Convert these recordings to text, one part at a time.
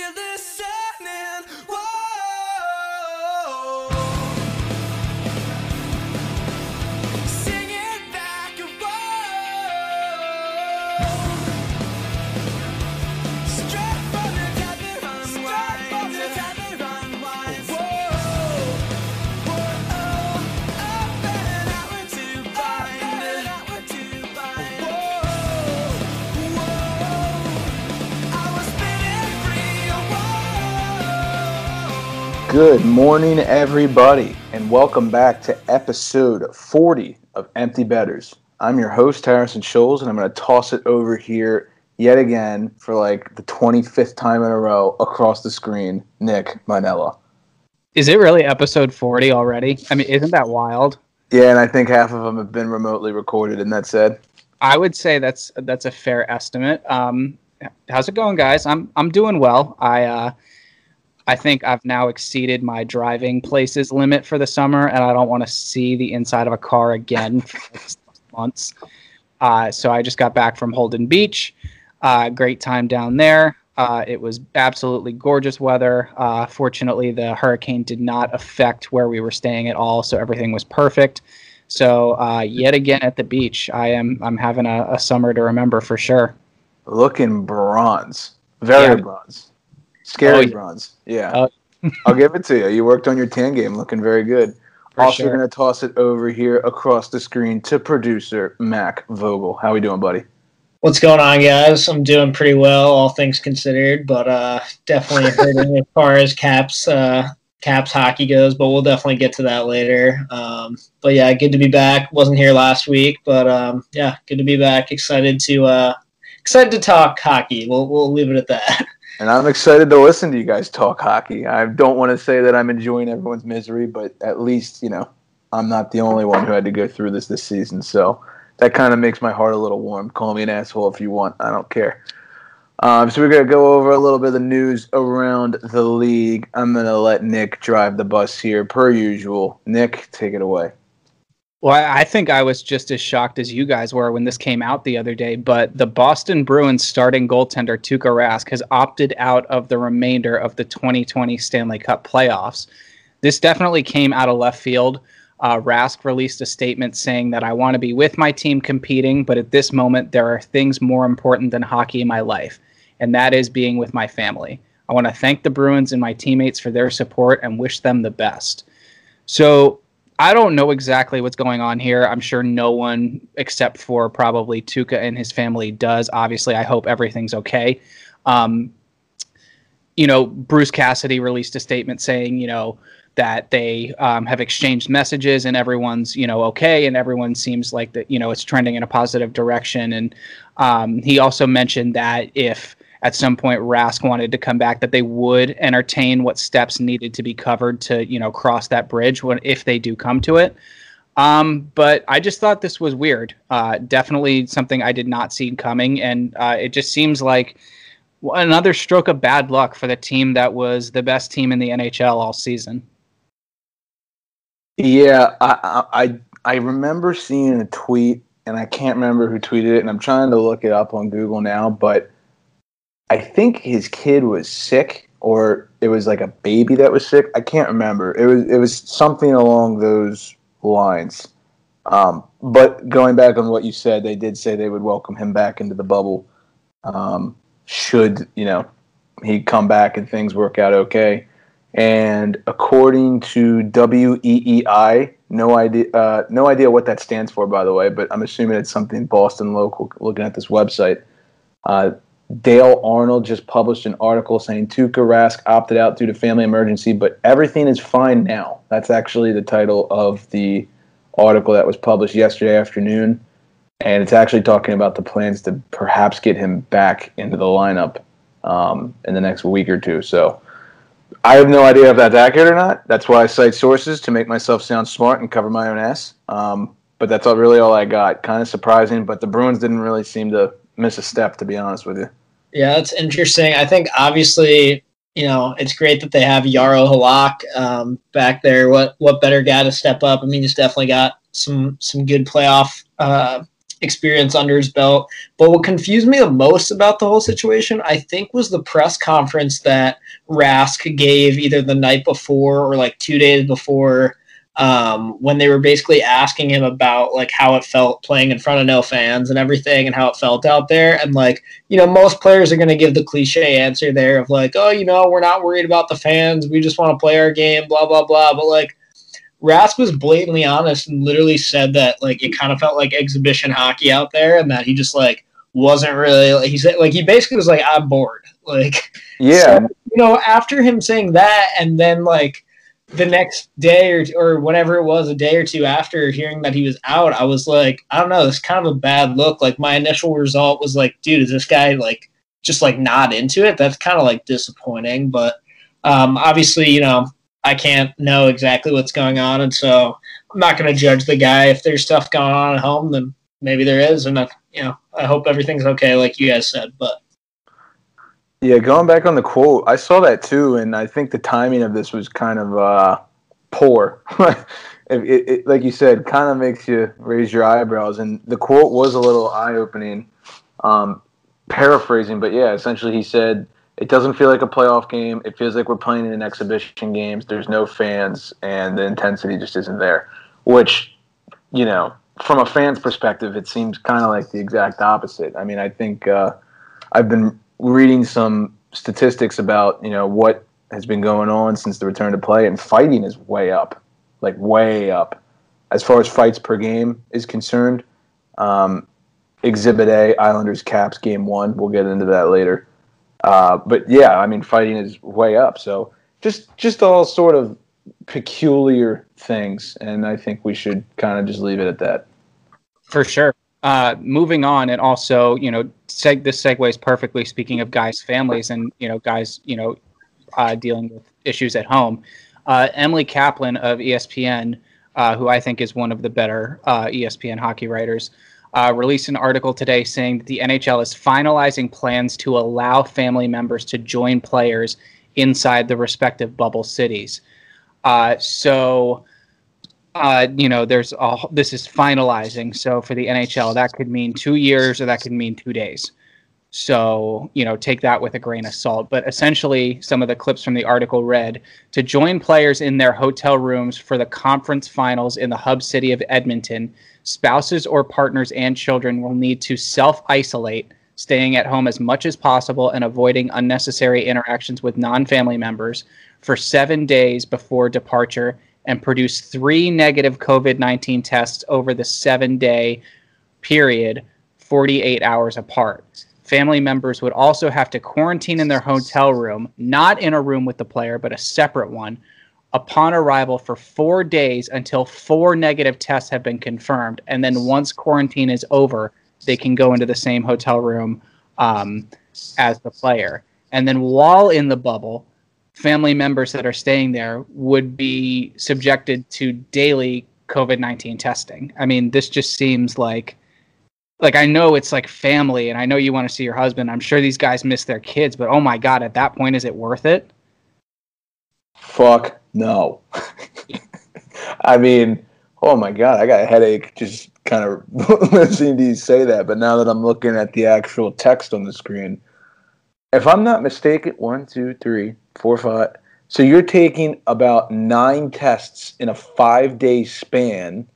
feel listening. Good morning, everybody, and welcome back to episode 40 of Empty Betters. I'm your host, Harrison Scholes, and I'm going to toss it over here yet again for like the 25th time in a row across the screen, Nick Manella. Is it really episode 40 already? I mean, isn't that wild? Yeah, and I think half of them have been remotely recorded, and that said, I would say that's that's a fair estimate. Um, how's it going, guys? I'm I'm doing well. I uh, I think I've now exceeded my driving places limit for the summer, and I don't want to see the inside of a car again for months. Uh, so I just got back from Holden Beach. Uh, great time down there. Uh, it was absolutely gorgeous weather. Uh, fortunately, the hurricane did not affect where we were staying at all, so everything was perfect. So uh, yet again at the beach, I am I'm having a, a summer to remember for sure. looking bronze. Very Yeah. bronze. Scary Oh, yeah. bronze. Yeah. Oh. I'll give it to you. You worked on your tan game, looking very good. For also, sure. going to toss it over here across the screen to producer Mac Vogel. How we doing, buddy? What's going on, guys? I'm doing pretty well, all things considered, but uh, definitely hurting as far as caps uh, caps hockey goes. But we'll definitely get to that later. Um, but yeah, good to be back. Wasn't here last week, but um, yeah, good to be back. Excited to uh, excited to talk hockey. We'll we'll leave it at that. And I'm excited to listen to you guys talk hockey. I don't want to say that I'm enjoying everyone's misery, but at least, you know, I'm not the only one who had to go through this this season. So that kind of makes my heart a little warm. Call me an asshole if you want. I don't care. Um, so we're to go over a little bit of the news around the league. I'm to let Nick drive the bus here, per usual. Nick, take it away. Well, I think I was just as shocked as you guys were when this came out the other day. But the Boston Bruins starting goaltender Tuukka Rask has opted out of the remainder of the 2020 Stanley Cup playoffs. This definitely came out of left field. Uh, Rask released a statement saying that I want to be with my team competing, but at this moment there are things more important than hockey in my life, and that is being with my family. I want to thank the Bruins and my teammates for their support and wish them the best. So I don't know exactly what's going on here. I'm sure no one except for probably Tuukka and his family does. Obviously, I hope everything's okay. Um, you know, Bruce Cassidy released a statement saying, you know, that they um, have exchanged messages and everyone's, you know, okay, and everyone seems like that, you know, it's trending in a positive direction. And um, he also mentioned that if at some point Rask wanted to come back, that they would entertain what steps needed to be covered to, you know, cross that bridge when if they do come to it. Um, but I just thought this was weird. Uh, definitely something I did not see coming, and uh, it just seems like another stroke of bad luck for the team that was the best team in the NHL all season. Yeah, I, I I remember seeing a tweet, and I can't remember who tweeted it, and I'm trying to look it up on Google now, but I think his kid was sick, or it was like a baby that was sick. I can't remember. It was it was something along those lines. Um, but going back on what you said, they did say they would welcome him back into the bubble. Um, should you know he come back and things work out okay? And according to WEEI, no idea, uh, no idea what that stands for, by the way, but I'm assuming it's something Boston local. Looking at this website, uh, Dale Arnold just published an article saying Tuukka Rask opted out due to family emergency, but everything is fine now. That's actually the title of the article that was published yesterday afternoon, and it's actually talking about the plans to perhaps get him back into the lineup um, in the next week or two. So. I have no idea if that's accurate or not. That's why I cite sources to make myself sound smart and cover my own ass. Um, but that's all, really all I got. Kind of surprising, but the Bruins didn't really seem to miss a step, to be honest with you. Yeah, that's interesting. I think obviously, you know, it's great that they have Jaro Halak um, back there. What what better guy to step up? I mean, he's definitely got some some good playoff uh, experience under his belt. But what confused me the most about the whole situation, I think, was the press conference that Rask gave either the night before or like two days before um, when they were basically asking him about like how it felt playing in front of no fans and everything and how it felt out there. And like, you know, most players are going to give the cliche answer there of like, oh, you know, we're not worried about the fans. We just want to play our game, blah, blah, blah. But like, Rask was blatantly honest and literally said that like it kind of felt like exhibition hockey out there and that he just like wasn't really like he said like he basically was like I'm bored like Yeah, so, you know after him saying that and then like the next day or, or whatever it was a day or two after hearing that he was out I was like I don't know it's kind of a bad look like my initial result was like dude is this guy like just like not into it that's kind of like disappointing but um obviously you know I can't know exactly what's going on, and so I'm not going to judge the guy. If there's stuff going on at home, then maybe there is, and I, you know, I hope everything's okay, like you guys said. But Yeah, going back on the quote, I saw that too, and I think the timing of this was kind of uh, poor. it, it, it, like you said, kind of makes you raise your eyebrows. And the quote was a little eye opening, um, paraphrasing, but yeah, essentially he said, It doesn't feel like a playoff game. It feels like we're playing in exhibition games. There's no fans, and the intensity just isn't there. Which, you know, from a fan's perspective, it seems kind of like the exact opposite. I mean, I think uh, I've been reading some statistics about you know what has been going on since the return to play, and fighting is way up, like way up, as far as fights per game is concerned. Um, Exhibit A, Islanders Caps game one. We'll get into that later. Uh, but yeah, I mean, fighting is way up. So just just all sort of peculiar things, and I think we should kind of just leave it at that. For sure. Uh, moving on, and also, you know, seg- this segues perfectly. Speaking of guys' families and you know, guys, you know, uh, dealing with issues at home. Uh, Emily Kaplan of ESPN, uh, who I think is one of the better uh, ESPN hockey writers, uh, released an article today saying that the NHL is finalizing plans to allow family members to join players inside the respective bubble cities. So, uh, you know, there's a, this is finalizing. So for the NHL, that could mean two years or that could mean two days. So, you know, take that with a grain of salt. But essentially, some of the clips from the article read to join players in their hotel rooms for the conference finals in the hub city of Edmonton, spouses or partners and children will need to self isolate, staying at home as much as possible and avoiding unnecessary interactions with non family members for seven days before departure and produce three negative COVID 19 tests over the seven day period, 48 hours apart. Family members would also have to quarantine in their hotel room, not in a room with the player, but a separate one, upon arrival for four days until four negative tests have been confirmed. And then once quarantine is over, they can go into the same hotel room um, as the player. And then while in the bubble, family members that are staying there would be subjected to daily COVID 19 testing. I mean, this just seems like like I know it's like family and I know you want to see your husband. I'm sure these guys miss their kids, but oh my god, at that point is it worth it? Fuck no. I mean, oh my god, I got a headache just kind of listening to you say that. But now that I'm looking at the actual text on the screen, if I'm not mistaken, one, two, three, four, five. So you're taking about nine tests in a five day span,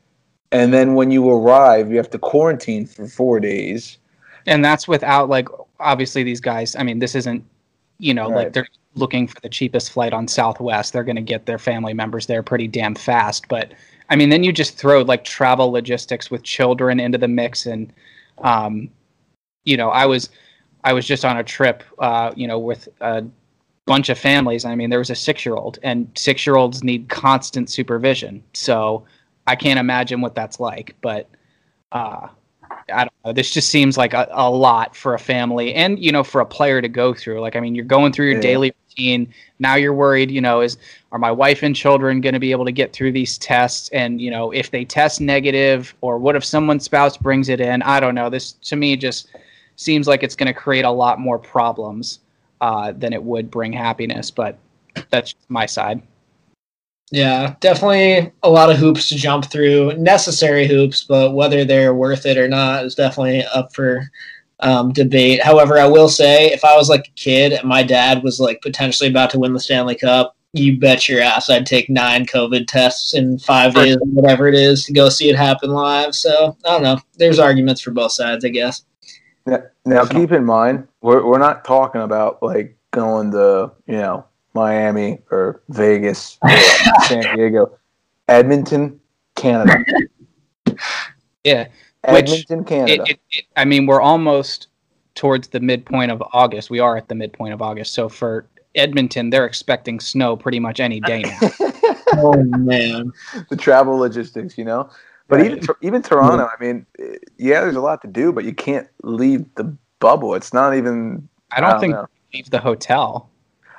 and then when you arrive, you have to quarantine for four days. And that's without like obviously these guys, I mean, this isn't you know, like they're looking for the cheapest flight on Southwest. They're going to get their family members there pretty damn fast, but I mean, then you just throw like travel logistics with children into the mix and um you know, I was I was just on a trip uh, you know, with a bunch of families. I mean, there was a 6-year-old and 6-year-olds need constant supervision. So, I can't imagine what that's like, but uh I don't know. This just seems like a, a lot for a family and, you know, for a player to go through. Like, I mean, you're going through your Yeah. daily routine. Now you're worried, you know, is are my wife and children going to be able to get through these tests? And, you know, if they test negative or what if someone's spouse brings it in? I don't know. This to me just seems like it's going to create a lot more problems uh, than it would bring happiness. But that's my side. Yeah, definitely a lot of hoops to jump through, necessary hoops, but whether they're worth it or not is definitely up for um, debate. However, I will say, if I was like a kid and my dad was like potentially about to win the Stanley Cup, you bet your ass I'd take nine COVID tests in five days, whatever it is, to go see it happen live. So I don't know. There's arguments for both sides, I guess. Now, now keep in mind, we're we're not talking about like going to you know Miami or Vegas or San Diego, Edmonton, Canada. Yeah. Which Edmonton, It, Canada. it, it, I mean, we're almost towards the midpoint of August. We are at the midpoint of August. So for Edmonton, they're expecting snow pretty much any day now. Oh man, the travel logistics, you know. But Right. even even Toronto, I mean, eh, yeah, there's a lot to do, but you can't leave the bubble. It's not even. I don't don't think know. leave the hotel.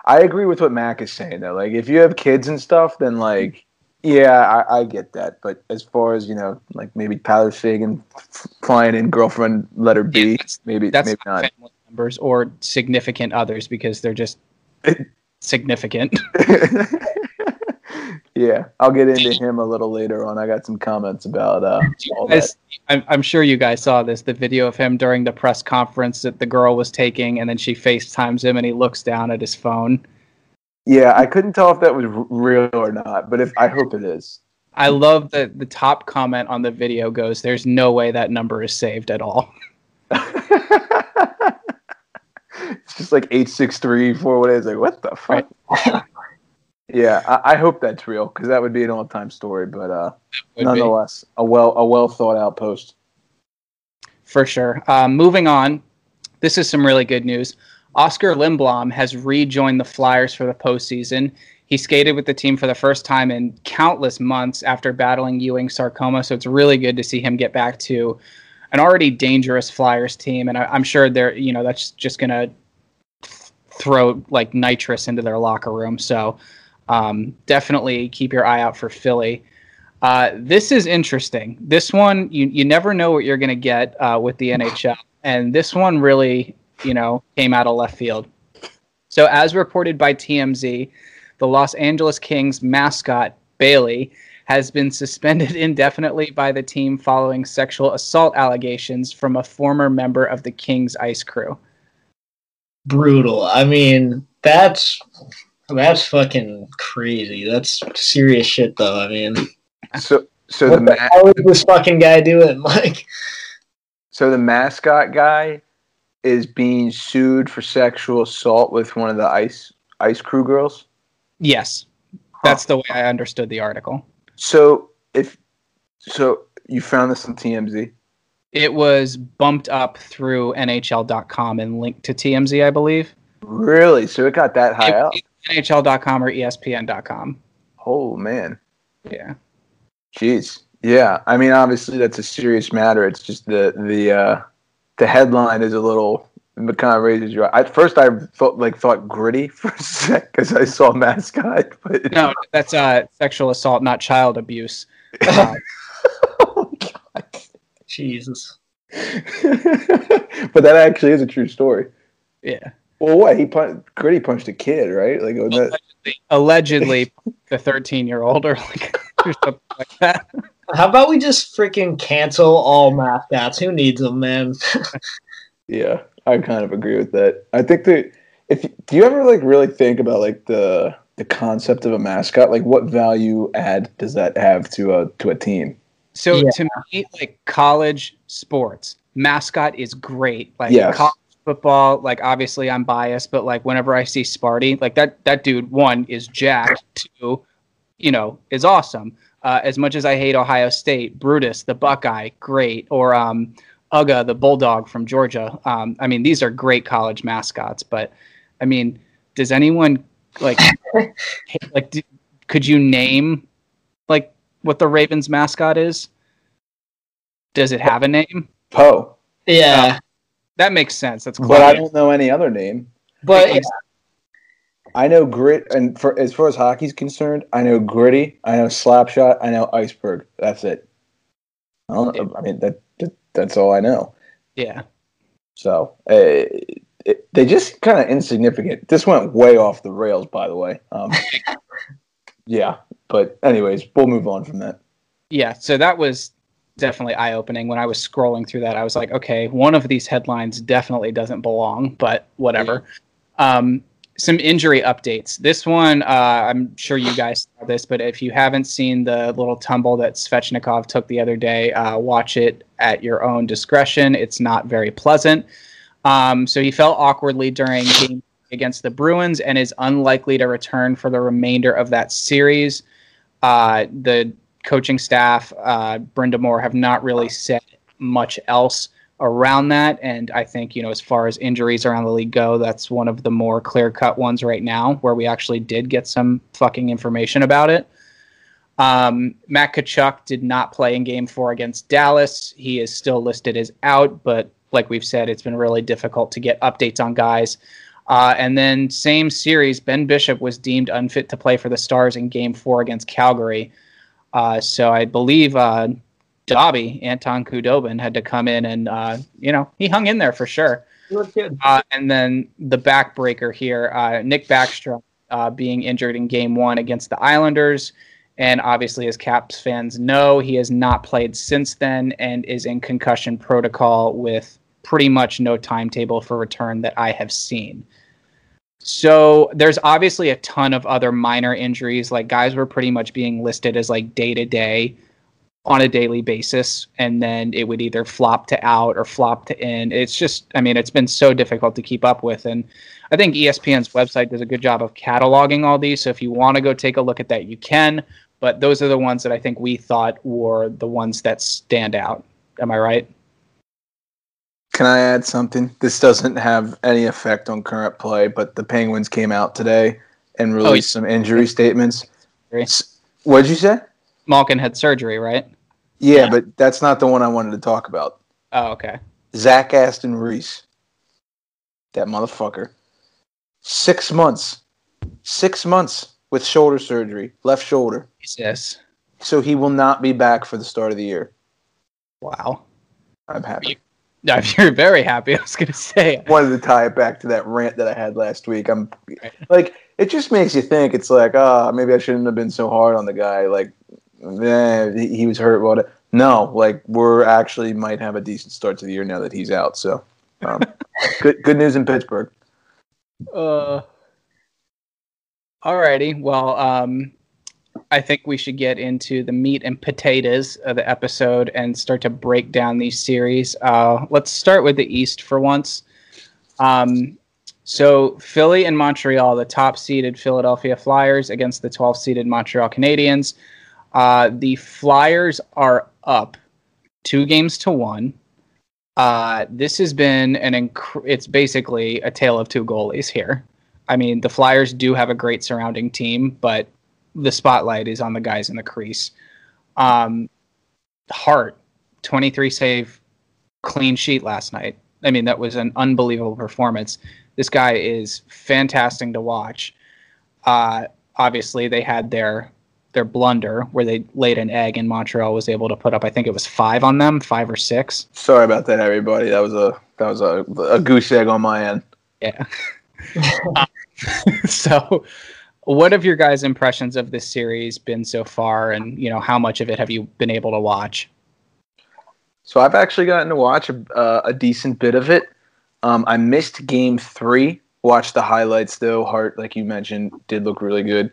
I agree with what Mac is saying though. Like, if you have kids and stuff, then like, yeah, I, I get that. But as far as you know, like maybe Tyler Seguin f- flying in girlfriend letter B, Yeah, that's- maybe That's maybe not not. family members or significant others because they're just significant. yeah, I'll get into him a little later on. I got some comments about uh, all that. I'm, I'm sure you guys saw this the video of him during the press conference that the girl was taking, and then she FaceTimes him and he looks down at his phone. Yeah, I couldn't tell if that was real or not, but if I hope it is. I love that the top comment on the video goes, There's no way that number is saved at all. it's just like eight six three four what is it? What the fuck? yeah, I, I hope that's real because that would be an all time story. But uh, Would be. nonetheless, a well a well thought out post. For sure. Um, moving on, this is some really good news. Oskar Lindblom has rejoined the Flyers for the postseason. He skated with the team for the first time in countless months after battling Ewing sarcoma, so it's really good to see him get back to an already dangerous Flyers team, and I, I'm sure they're you know that's just gonna throw like nitrous into their locker room. So um, definitely keep your eye out for Philly. Uh, this is interesting. This one, you, you never know what you're going to get uh, with the NHL. And this one really, you know, came out of left field. So, as reported by TMZ, the Los Angeles Kings mascot, Bailey, has been suspended indefinitely by the team following sexual assault allegations from a former member of the Kings ice crew. brutal. I mean, that's that's fucking crazy. That's serious shit, though. I mean, So so the what the ma- hell this fucking guy doing? Like, so the mascot guy is being sued for sexual assault with one of the ice ice crew girls. Yes, that's the way I understood the article. So if so, you found this on TMZ. It was bumped up through NHL.com and linked to TMZ, I believe. Really? So it got that high It- up? it's NHL.com or ESPN.com. Oh man. Yeah. Jeez. Yeah. I mean, obviously that's a serious matter. It's just the the uh, the headline is a little it kind of raises your. At first, I thought like thought gritty for a sec because I saw mascot, but No, that's uh, sexual assault, not child abuse. Uh, oh god. Jesus. but that actually is a true story. yeah. Well, what he punched gritty punched a kid, right? Like wasn't that, Allegedly, the 13 year old or like or something like that. How about we just freaking cancel all mascots? Who needs them, man? Yeah, I kind of agree with that. I think that if do you ever like really think about like the the concept of a mascot, like what value add does that have to a to a team? So Yeah. to me, like college sports, mascot is great. Like Yes. college football, like obviously I'm biased, but like whenever I see Sparty, like that that dude, one is jacked, two, you know, is awesome. Uh, as much as I hate Ohio State, Brutus, the Buckeye, great, or um, Uga, the Bulldog from Georgia. Um, I mean, these are great college mascots. But I mean, does anyone like like do, could you name like what the Ravens mascot is? Does it have a name? Poe, Yeah, That makes sense. That's but I don't know any other name. but I know grit, and for as far as hockey's concerned, I know gritty, I know slapshot, I know Iceburgh. That's it. I. I mean that, that that's all I know. Yeah. So uh, it, they just kind of insignificant. This went way off the rails, by the way. Um, yeah, But anyways, we'll move on from that. yeah so that was definitely eye-opening. When i was scrolling through that i was like okay one of these headlines definitely doesn't belong but whatever. Um, some injury updates. This one uh, i'm sure you guys saw this but if you haven't seen the little tumble that svechnikov took the other day uh, watch it at your own discretion. It's not very pleasant. Um, so he fell awkwardly during game against the bruins and is unlikely to return for the remainder of that series. Uh, the coaching staff, uh, Brind'Amour, have not really said much else around that. And I think, you know, as far as injuries around the league go, that's one of the more clear cut ones right now where we actually did get some fucking information about it. Um, Matt Tkachuk did not play in game four against Dallas. He is still listed as out, but like we've said, it's been really difficult to get updates on guys. Uh, and then, same series, Ben Bishop was deemed unfit to play for the Stars in game four against Calgary. Uh, so I believe uh, Dobby, Anton Khudobin, had to come in and, uh, you know, he hung in there for sure. Uh, and then the backbreaker here, uh, Nick Backstrom uh, being injured in game one against the Islanders. And obviously, as Caps fans know, he has not played since then and is in concussion protocol with pretty much no timetable for return that I have seen. So there's obviously a ton of other minor injuries. Like guys were pretty much being listed as like day to day on a daily basis, and then it would either flop to out or flop to in. It's just, I mean, it's been so difficult to keep up with. And I think ESPN's website does a good job of cataloging all these. So if you want to go take a look at that, you can. But those are the ones that I think we thought were the ones that stand out. Am I right? Can I add something? This doesn't have any effect on current play, but the Penguins came out today and oh, released some injury statements. What'd you say? Malkin had surgery, right? Yeah, Yeah. but that's not the one I wanted to talk about. Oh, okay. Zach Aston Reese. That motherfucker. Six months. Six months with shoulder surgery, left shoulder. Yes. So he will not be back for the start of the year. Wow. I'm happy. No, you're very happy. I was going to say. I wanted to tie it back to that rant that I had last week. I'm Right. like, it just makes you think. It's like, ah, maybe I shouldn't have been so hard on the guy. Like, eh, he was hurt. What? No, like we're actually might have a decent start to the year now that he's out. So, um, good good news in Pittsburgh. Uh. Alrighty. Well, um, I think we should get into the meat and potatoes of the episode and start to break down these series. Uh, let's start with the East for once. Um, so Philly and Montreal, the top seeded Philadelphia Flyers against the 12 seeded Montreal Canadiens. Uh, the Flyers are up two games to one. Uh, this has been an inc- it's basically a tale of two goalies here. I mean, the Flyers do have a great surrounding team, but the spotlight is on the guys in the crease. Um, Hart, 23 save, clean sheet last night. I mean, that was an unbelievable performance. This guy is fantastic to watch. Uh, obviously, they had their their blunder where they laid an egg, and Montreal was able to put up. I think it was five on them, five or six. Sorry about that, everybody. That was a that was a, a goose egg on my end. Yeah. so, what have your guys' impressions of this series been so far, and you know how much of it have you been able to watch? So I've actually gotten to watch a, uh, a decent bit of it. Um, I missed Game Three. Watched the highlights though. Hart, like you mentioned, did look really good.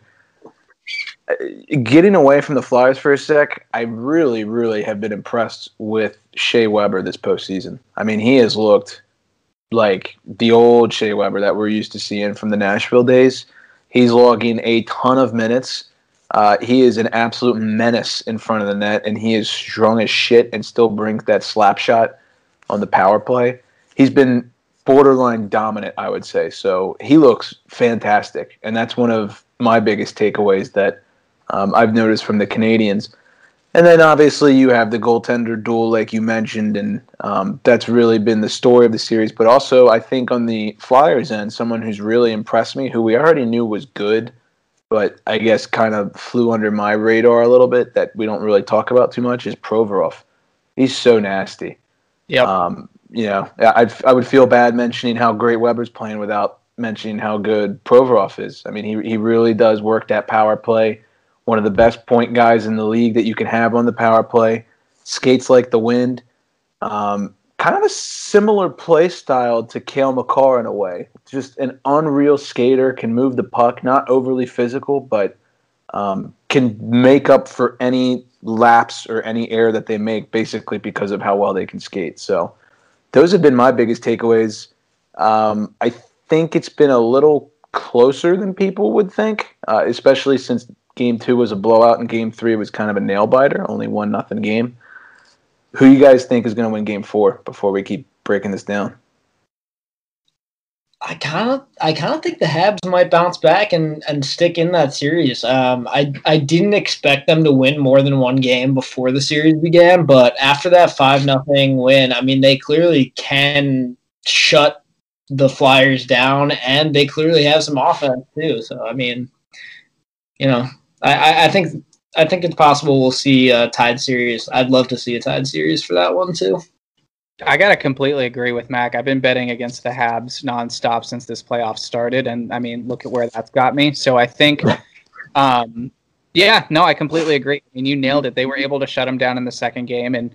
Uh, Getting away from the Flyers for a sec, I really, really have been impressed with Shea Weber this postseason. I mean, he has looked like the old Shea Weber that we're used to seeing from the Nashville days. He's logging a ton of minutes. Uh, he is an absolute menace in front of the net, and he is strong as shit and still brings that slap shot on the power play. He's been borderline dominant, I would say. So he looks fantastic, and that's one of my biggest takeaways that um, I've noticed from the Canadiens. And then obviously you have the goaltender duel, like you mentioned, and um, that's really been the story of the series. But also, I think on the Flyers end, someone who's really impressed me, who we already knew was good, but I guess kind of flew under my radar a little bit that we don't really talk about too much, is Provorov. He's so nasty. Yeah. Um, you know, I I would feel bad mentioning how great Weber's playing without mentioning how good Provorov is. I mean, he he really does work that power play one of the best point guys in the league that you can have on the power play. Skates like the wind. Um, kind of a similar play style to Cale Makar in a way. Just an unreal skater, can move the puck, not overly physical, but um, can make up for any lapse or any error that they make basically because of how well they can skate. So those have been my biggest takeaways. Um, I think it's been a little closer than people would think, uh, especially since game two was a blowout and game three was kind of a nail biter, only one nothing game. Who you guys think is going to win game four before we keep breaking this down? I kind of, I kind of think the Habs might bounce back and, and stick in that series. Um, I, I didn't expect them to win more than one game before the series began, but after that five nothing win, I mean, they clearly can shut the Flyers down, and they clearly have some offense too. So, I mean, you know, I, I, I think, I think it's possible we'll see a tied series. I'd love to see a tied series for that one too. I gotta completely agree with Mac. I've been betting against the Habs nonstop since this playoff started, and I mean, look at where that's got me. So I think, um, yeah, no, I completely agree. I mean, you nailed it. They were able to shut them down in the second game, and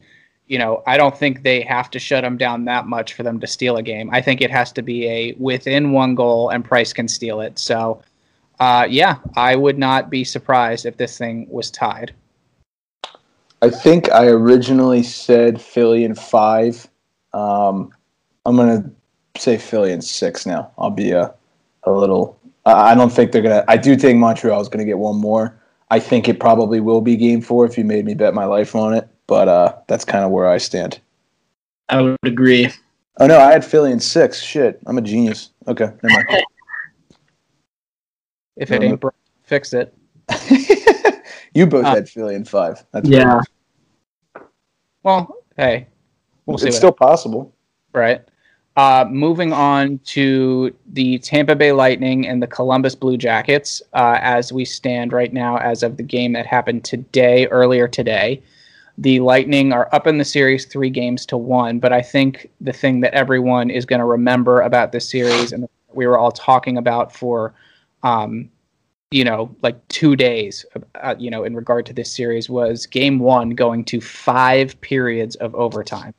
you know, I don't think they have to shut them down that much for them to steal a game. I think it has to be a within one goal, and Price can steal it. So, uh, yeah, I would not be surprised if this thing was tied. I think I originally said Philly in five. Um, I'm gonna say Philly in six now. I'll be a, a little. I I don't think they're gonna. I do think Montreal is gonna get one more. I think it probably will be Game Four if you made me bet my life on it. But uh, that's kind of where I stand. I would agree. Oh no, I had Philly in six. Shit, I'm a genius. Okay, never mind. If it ain't broke, fix it. you both Uh, had Philly in five. That's Yeah. Well, hey, we'll see. it's what still possible. right? Uh, moving on to the Tampa Bay Lightning and the Columbus Blue Jackets, uh, as we stand right now, as of the game that happened today, earlier today. The Lightning are up in the series three games to one, but I think the thing that everyone is going to remember about this series and we were all talking about for, um, you know, like two days, uh, you know, in regard to this series was game one going to five periods of overtime.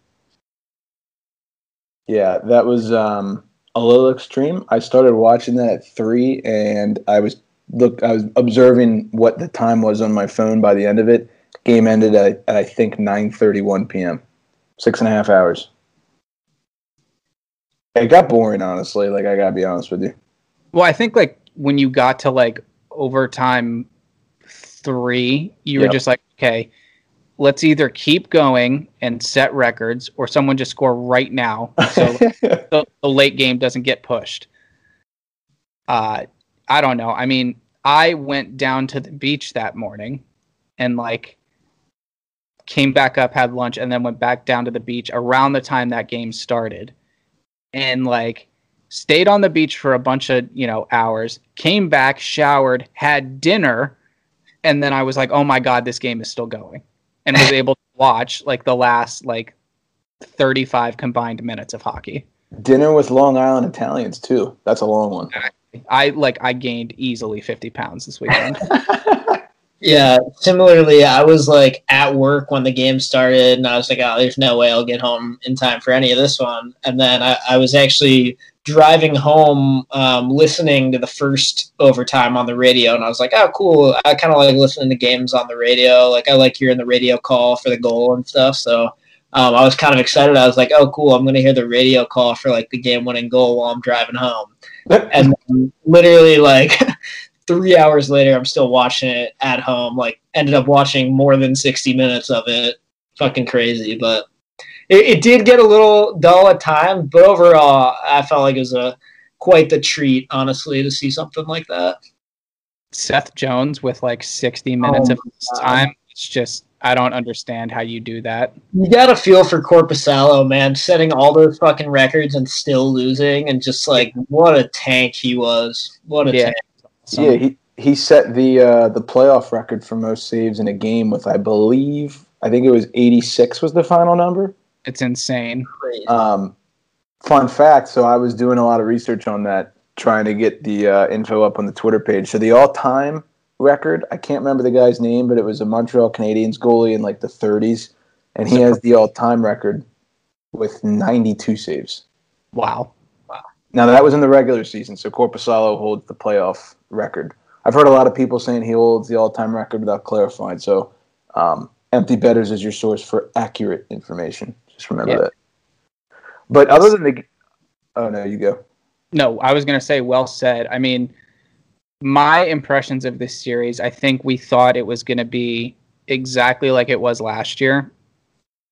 Yeah, that was um, a little extreme. I started watching that at three, and I was look. I was observing what the time was on my phone. By the end of it, game ended at, at I think nine thirty one p.m. Six and a half hours. It got boring, honestly. Like I gotta be honest with you. Well, I think like when you got to like overtime three, you were just like, okay, let's either keep going and set records, or someone just score right now, so the, the late game doesn't get pushed. Uh, I don't know. I mean, I went down to the beach that morning, and like came back up, had lunch, and then went back down to the beach around the time that game started, and like stayed on the beach for a bunch of you know hours came back showered had dinner and then i was like oh my god this game is still going and was able to watch like the last like 35 combined minutes of hockey Dinner with Long Island Italians too. That's a long one. i like i gained easily 50 pounds this weekend Yeah, similarly, I was like at work when the game started, and I was like, oh, there's no way I'll get home in time for any of this one. And then I, I was actually driving home, um, listening to the first overtime on the radio, and I was like, oh, cool. I kind of like listening to games on the radio. Like, I like hearing the radio call for the goal and stuff. So um, I was kind of excited. I was like, oh, cool. I'm going to hear the radio call for like the game winning goal while I'm driving home. And then literally, like, three hours later, I'm still watching it at home. Like, ended up watching more than 60 minutes of it. Fucking crazy, but it, it did get a little dull at times. But overall, I felt like it was a quite the treat, honestly, to see something like that. seth jones with like 60 minutes Oh of his time it's just i don't understand how you do that You got to feel for Korpisalo, man, setting all those fucking records and still losing, and just like what a tank he was. What a Yeah. tank. So- yeah, he he set the uh, the playoff record for most saves in a game with I believe I think it was 86 was the final number. it's insane Um, fun fact. So I was doing a lot of research on that, trying to get the uh, info up on the Twitter page. So the all-time record. I can't remember the guy's name, but it was a Montreal Canadiens goalie in like the 30s, and he has the all-time record with 92 saves. Wow. Now that was in the regular season, so Korpisalo holds the playoff record. I've heard a lot of people saying he holds the all-time record without clarifying. So, um, Empty Betters is your source for accurate information. Just remember Yeah. that. But other than the, oh no, you go. No, I was going to say, well said. I mean, my impressions of this series, I think we thought it was going to be exactly like it was last year.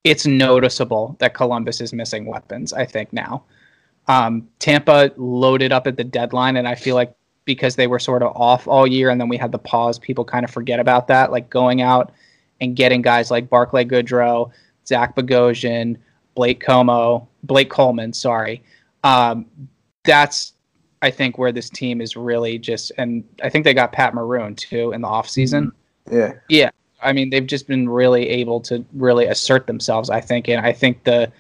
It's noticeable that Columbus is missing weapons, I think, now. Um, Tampa loaded up at the deadline, and I feel like because they were sort of off all year and then we had the pause, people kind of forget about that. Like going out and getting guys like Barclay Goodrow, Zach Bogosian, Blake Como, Blake Coleman, sorry. Um, that's I think where this team is really just and I think they got Pat Maroon too in the offseason. Yeah, Yeah. I mean, they've just been really able to really assert themselves, I think. And I think the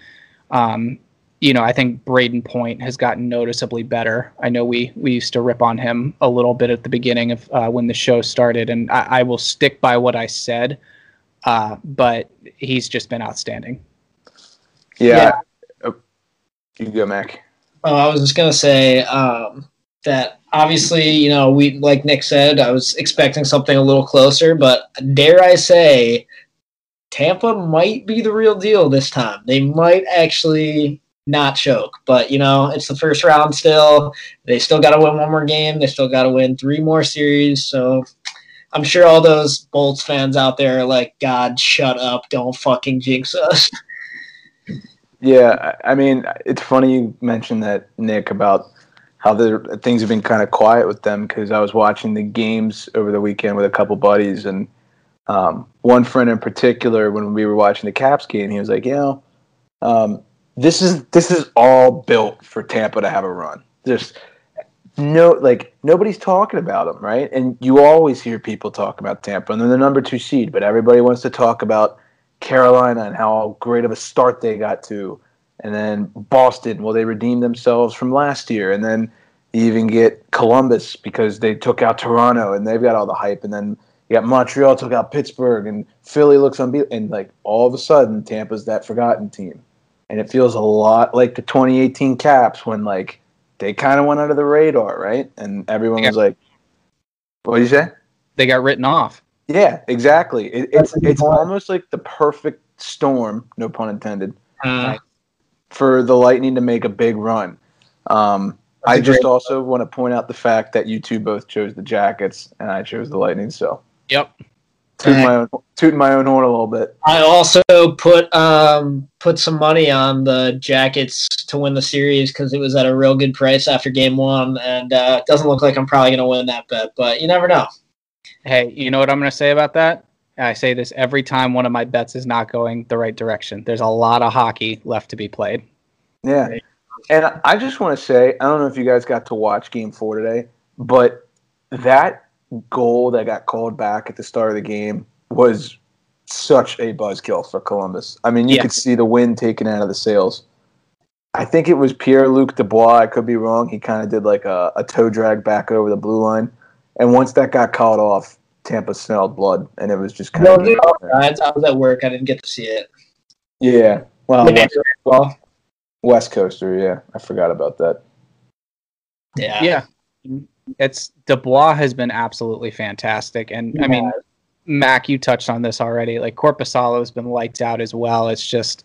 um you know, I think Brayden Point has gotten noticeably better. I know we we used to rip on him a little bit at the beginning of uh, when the show started, and I, I will stick by what I said. Uh, but he's just been outstanding. yeah. Oh, you go, Mac. Oh, I was just gonna say um, that obviously, you know, we like Nick said, I was expecting something a little closer, but dare I say, Tampa might be the real deal this time. They might actually not choke, but you know, it's the first round still. They still got to win one more game. They still got to win three more series. So I'm sure all those Bolts fans out there are like, God, shut up! Don't fucking jinx us. Yeah, I mean, it's funny you mentioned that, Nick, about how the things have been kind of quiet with them because I was watching the games over the weekend with a couple buddies, and um, one friend in particular, when we were watching the Caps game, he was like, you know, um, this is this is all built for Tampa to have a run. Just no, like nobody's talking about them, right? And you always hear people talk about Tampa, and they're the number two seed, but everybody wants to talk about Carolina and how great of a start they got to, and then Boston. Well, they redeemed themselves from last year, and then you even get Columbus because they took out Toronto, and they've got all the hype, and then you got Montreal took out Pittsburgh, and Philly looks unbeatable, and like all of a sudden Tampa's that forgotten team, and it feels a lot like the 2018 Caps when like they kind of went under the radar, right? And everyone Yeah. was like, "What did you say?" They got written off. Yeah, exactly. It, it's That's a good it's point. almost like the perfect storm, no pun intended, Uh, for the Lightning to make a big run. Um, That's I a just great- also want to point out the fact that you two both chose the Jackets and I chose the Lightning. So Yep. Tooting my own tooting my own horn a little bit. I also put um put some money on the Jackets to win the series because it was at a real good price after game one, and uh, it doesn't look like I'm probably going to win that bet, but you never know. Hey, you know what I'm going to say about that? I say this every time one of my bets is not going the right direction. There's a lot of hockey left to be played. Yeah. And I just want to say, I don't know if you guys got to watch game four today, but that goal that got called back at the start of the game was such a buzzkill for Columbus. I mean, you Yeah. could see the wind taken out of the sails. I think it was Pierre Luc Dubois. I could be wrong. He kind of did like a, a toe drag back over the blue line. And once that got called off, Tampa smelled blood, and it was just kind Well, of. dude, I I was at work. I didn't get to see it. Yeah. Well, West, Well, West Coaster, yeah. I forgot about that. yeah. Yeah. It's Dubois has been absolutely fantastic. And I mean, Mac, you touched on this already. Like Korpisalo has been lights out as well. It's just,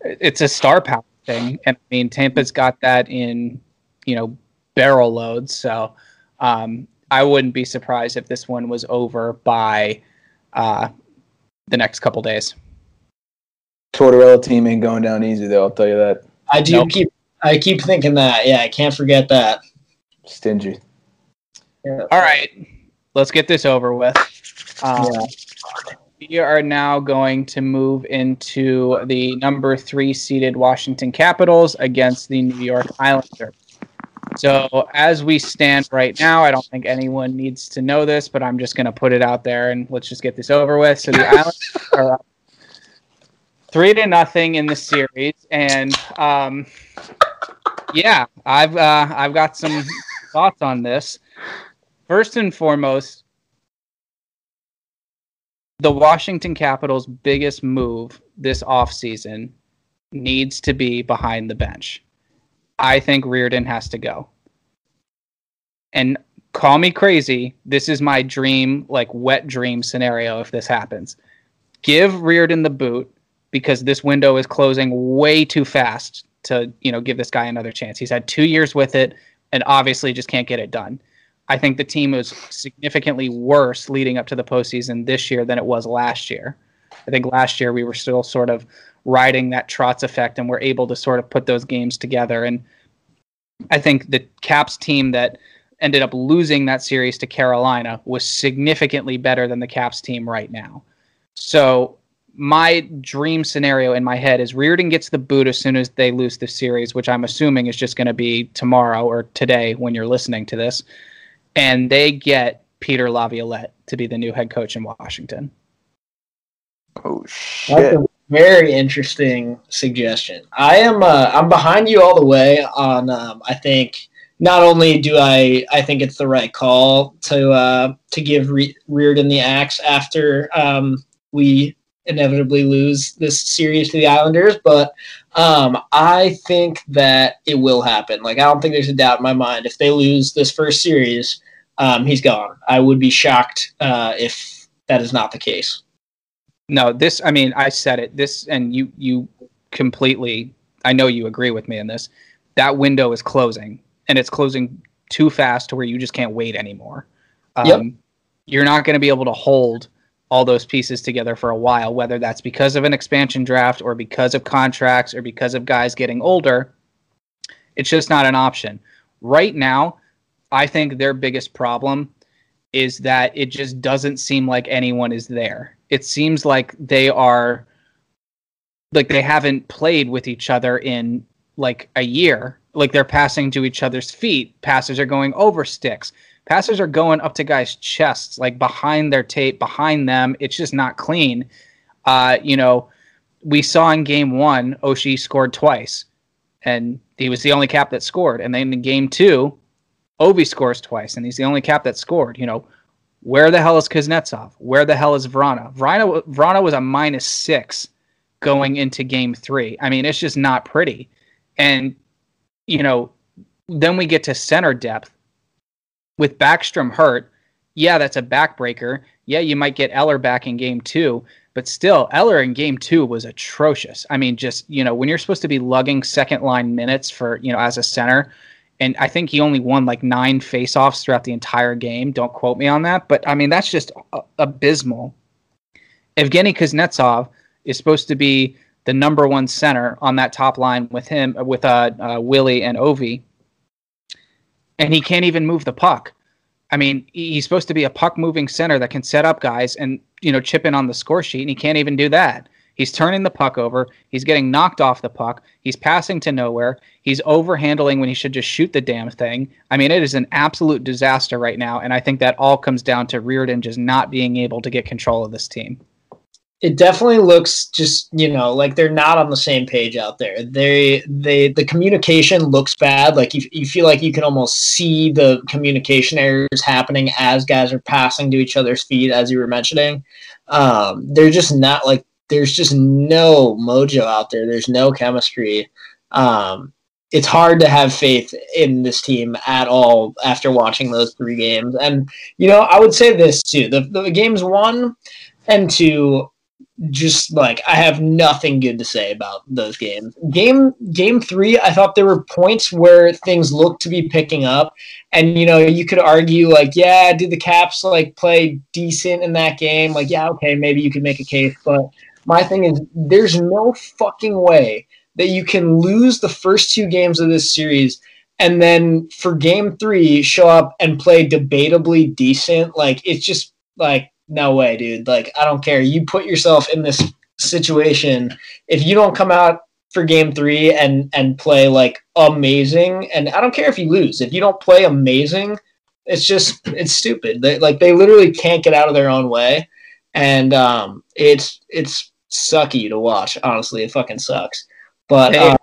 it's a star power thing. And I mean, Tampa's got that in, you know, barrel loads. So um, I wouldn't be surprised if this one was over by uh, the next couple days. Tortorella team ain't going down easy, though. I'll tell you that. I do Nope. keep I keep thinking that. Yeah, I can't forget that. Stingy. All right, let's get this over with. Um, We are now going to move into the number three seeded Washington Capitals against the New York Islanders. So, as we stand right now, I don't think anyone needs to know this, but I'm just going to put it out there and let's just get this over with. So, the Islanders are up three to nothing in the series, and um, yeah, I've uh, I've got some thoughts on this. First and foremost, the Washington Capitals' biggest move this offseason needs to be behind the bench. I think Reirden has to go. And call me crazy, this is my dream, like wet dream scenario if this happens. Give Reirden the boot because this window is closing way too fast to, you know, give this guy another chance. He's had 2 years with it and obviously just can't get it done. I think the team was significantly worse leading up to the postseason this year than it was last year. I think last year we were still sort of riding that Trotz effect and we're able to sort of put those games together. And I think the Caps team that ended up losing that series to Carolina was significantly better than the Caps team right now. So my dream scenario in my head is Reirden gets the boot as soon as they lose the series, which I'm assuming is just going to be tomorrow or today when you're listening to this and they get Peter Laviolette to be the new head coach in Washington. Oh That's shit! a very interesting suggestion. I am uh, I'm behind you all the way on. Um, I think not only do I I think it's the right call to uh, to give Re- Reirden the axe after um, we inevitably lose this series to the Islanders, but um, I think that it will happen. Like I don't think there's a doubt in my mind if they lose this first series, um, he's gone. I would be shocked uh, if that is not the case. No, this I mean I said it. This and you you completely I know you agree with me in this. That window is closing and it's closing too fast to where you just can't wait anymore. Um, Yep. You're not going to be able to hold all those pieces together for a while, whether that's because of an expansion draft or because of contracts or because of guys getting older. It's just not an option. Right now, I think their biggest problem is that it just doesn't seem like anyone is there. It seems like they are like they haven't played with each other in like a year. Like they're passing to each other's feet. Passes are going over sticks. Passes are going up to guys' chests, like behind their tape, behind them. It's just not clean. Uh, you know, we saw in game one, Oshie scored twice, and he was the only cap that scored. And then in game two, Ovi scores twice, and he's the only cap that scored. You know, where the hell is Kuznetsov? Where the hell is Vrana? Vrana, Vrana was a minus six going into game three. I mean, it's just not pretty. And, you know, then we get to center depth. With Backstrom hurt, yeah, that's a backbreaker. Yeah, you might get Eller back in game two, but still, Eller in game two was atrocious. I mean, just, you know, when you're supposed to be lugging second line minutes for, you know, as a center, and I think he only won like nine faceoffs throughout the entire game. Don't quote me on that, but I mean that's just abysmal. Evgeny Kuznetsov is supposed to be the number one center on that top line with him, with uh, uh, Willie and Ovi, and he can't even move the puck. I mean, he's supposed to be a puck moving center that can set up guys and you know chip in on the score sheet, and he can't even do that. He's turning the puck over. He's getting knocked off the puck. He's passing to nowhere. He's overhandling when he should just shoot the damn thing. I mean, it is an absolute disaster right now, and I think that all comes down to Reirden just not being able to get control of this team. it definitely looks just you know like they're not on the same page out there they they the communication looks bad like you, you feel like you can almost see the communication errors happening as guys are passing to each other's feet as you were mentioning um, they're just not like there's just no mojo out there. There's no chemistry. Um, it's hard to have faith in this team at all after watching those three games. And you know i would say this too. The, the games one and two just like I have nothing good to say about those games. Game game three, I thought there were points where things looked to be picking up, and you know you could argue like, yeah, did the Caps like play decent in that game? Like, yeah, okay, maybe you could make a case, but my thing is, there's no fucking way that you can lose the first two games of this series and then for game three show up and play debatably decent. Like it's just like no way, dude. Like, I don't care. You put yourself in this situation. If you don't come out for game three and and play like amazing, and I don't care if you lose. If you don't play amazing, it's just it's stupid. They, like they literally can't get out of their own way, and um, it's it's sucky to watch. Honestly, it fucking sucks. But uh,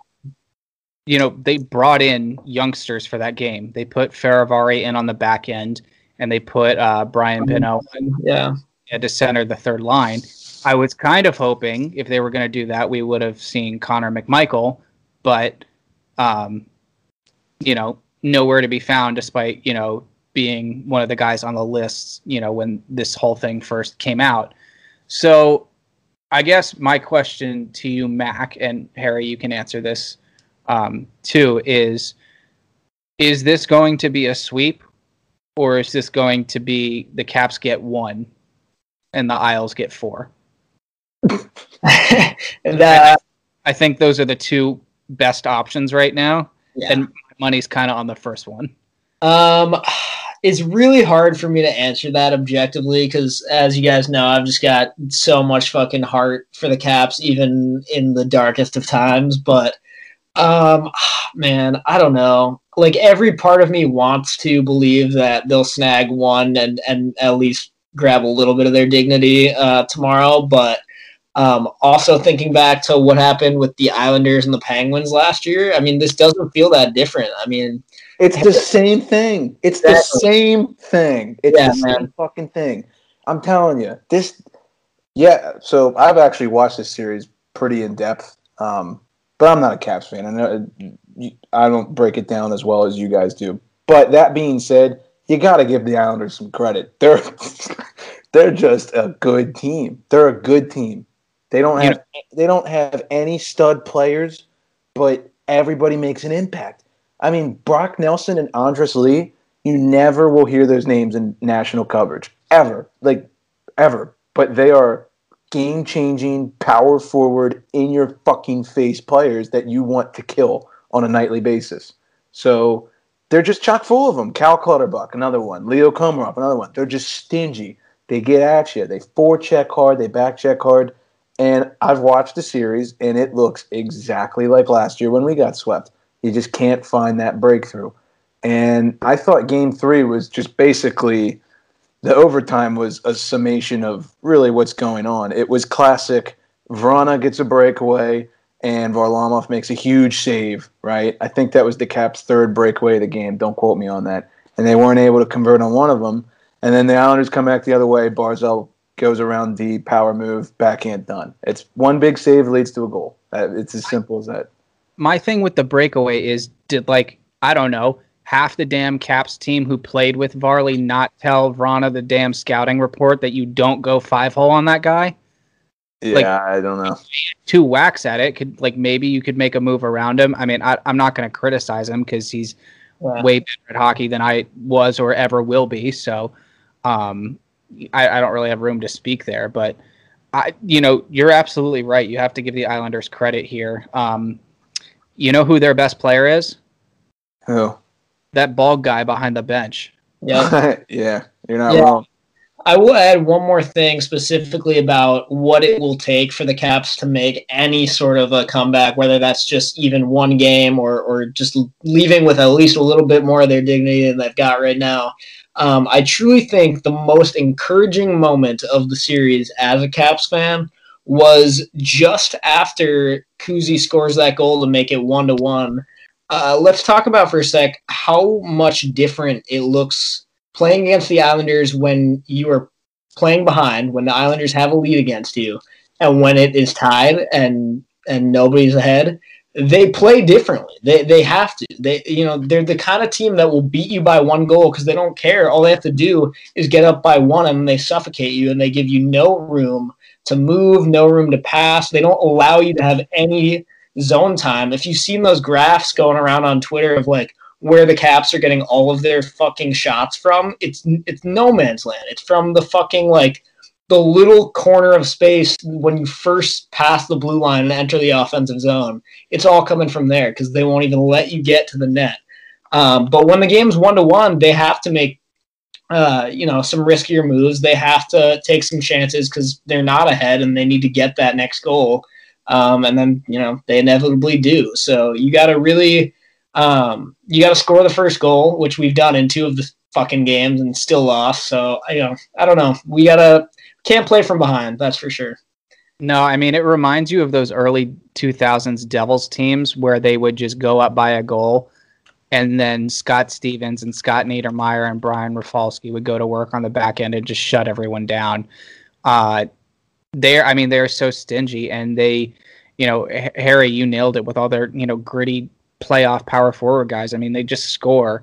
you know, they brought in youngsters for that game. They put Fehervary in on the back end, and they put uh, Brian Pinho. in. yeah, to center the third line. I was kind of hoping if they were going to do that, we would have seen Connor McMichael, but um, you know, nowhere to be found, despite you know being one of the guys on the lists. You know, when this whole thing first came out. So, I guess my question to you, Mac and Harry, you can answer this um, too. Is is this going to be a sweep, or is this going to be the Caps get one and the Isles get four? that I think those are the two best options right now, Yeah. and money's kind of on the first one. Um, it's really hard for me to answer that objectively because, as you guys know, I've just got so much fucking heart for the Caps, even in the darkest of times. But, um, man, I don't know. Like every part of me wants to believe that they'll snag one and and at least grab a little bit of their dignity uh, tomorrow, but. Um, also thinking back to what happened with the Islanders and the Penguins last year, I mean, this doesn't feel that different. I mean, It's the same thing. It's the same thing. It's Yeah, the same man. fucking thing. I'm telling you, this. Yeah, so I've actually watched this series pretty in depth, um, but I'm not a Caps fan. I know I don't break it down as well as you guys do. But that being said, you got to give the Islanders some credit. They're they're just a good team. They're a good team. They don't have they don't have any stud players, but everybody makes an impact. I mean, Brock Nelson and Anders Lee, you never will hear those names in national coverage ever, like ever. But they are game changing, power forward, in your fucking face players that you want to kill on a nightly basis. So they're just chock full of them. Cal Clutterbuck, another one. Leo Komarov, another one. They're just stingy. They get at you. They forecheck hard. They backcheck hard. And I've watched the series, and it looks exactly like last year when we got swept. You just can't find that breakthrough. And I thought game three was just basically the overtime was a summation of really what's going on. It was classic. Vrana gets a breakaway, and Varlamov makes a huge save, right? I think that was the Caps' third breakaway of the game. Don't quote me on that. And they weren't able to convert on one of them. And then the Islanders come back the other way. Barzal goes around the power move, backhand done. It's one big save leads to a goal. It's as simple as that. My thing with the breakaway is did like I don't know half the damn Caps team who played with Varley not tell Vrana the damn scouting report that you don't go five hole on that guy? Yeah, Like- I don't know. two whacks at it could like maybe you could make a move around him. I mean, I, I'm not going to criticize him because he's Yeah. way better at hockey than I was or ever will be. So, um, I, I don't really have room to speak there. But I, you know, you're absolutely right. You have to give the Islanders credit here. Um, you know who their best player is? Who? That bald guy behind the bench. yeah. yeah, you're not Yeah. wrong. I will add one more thing specifically about what it will take for the Caps to make any sort of a comeback, whether that's just even one game or, or just leaving with at least a little bit more of their dignity than they've got right now. Um, I truly think the most encouraging moment of the series as a Caps fan was just after Kuzi scores that goal to make it one to one. Uh, let's talk about for a sec how much different it looks playing against the Islanders when you are playing behind, when the Islanders have a lead against you, and when it is tied and and nobody's ahead, they play differently. They they have to. They you know they're the kind of team that will beat you by one goal because they don't care. All they have to do is get up by one and they suffocate you and they give you no room to move, no room to pass. They don't allow you to have any zone time. If you've seen those graphs going around on Twitter of like where the Caps are getting all of their fucking shots from, it's it's no man's land. It's from the fucking like the little corner of space when you first pass the blue line and enter the offensive zone. It's all coming from there because they won't even let you get to the net. Um, but when the game's one to one, they have to make uh, you know some riskier moves. They have to take some chances because they're not ahead and they need to get that next goal. Um, and then you know they inevitably do. So you got to really um, you got to score the first goal, which we've done in two of the fucking games and still lost. So you know I don't know. We gotta can't play from behind. That's for sure. No, I mean it reminds you of those early 2000s Devils teams where they would just go up by a goal and then Scott Stevens and Scott Niedermayer and Brian Rafalski would go to work on the back end and just shut everyone down. Uh, they're, I mean, they're so stingy, and they, you know, H- Harry, you nailed it with all their, you know, gritty playoff power forward guys. I mean, they just score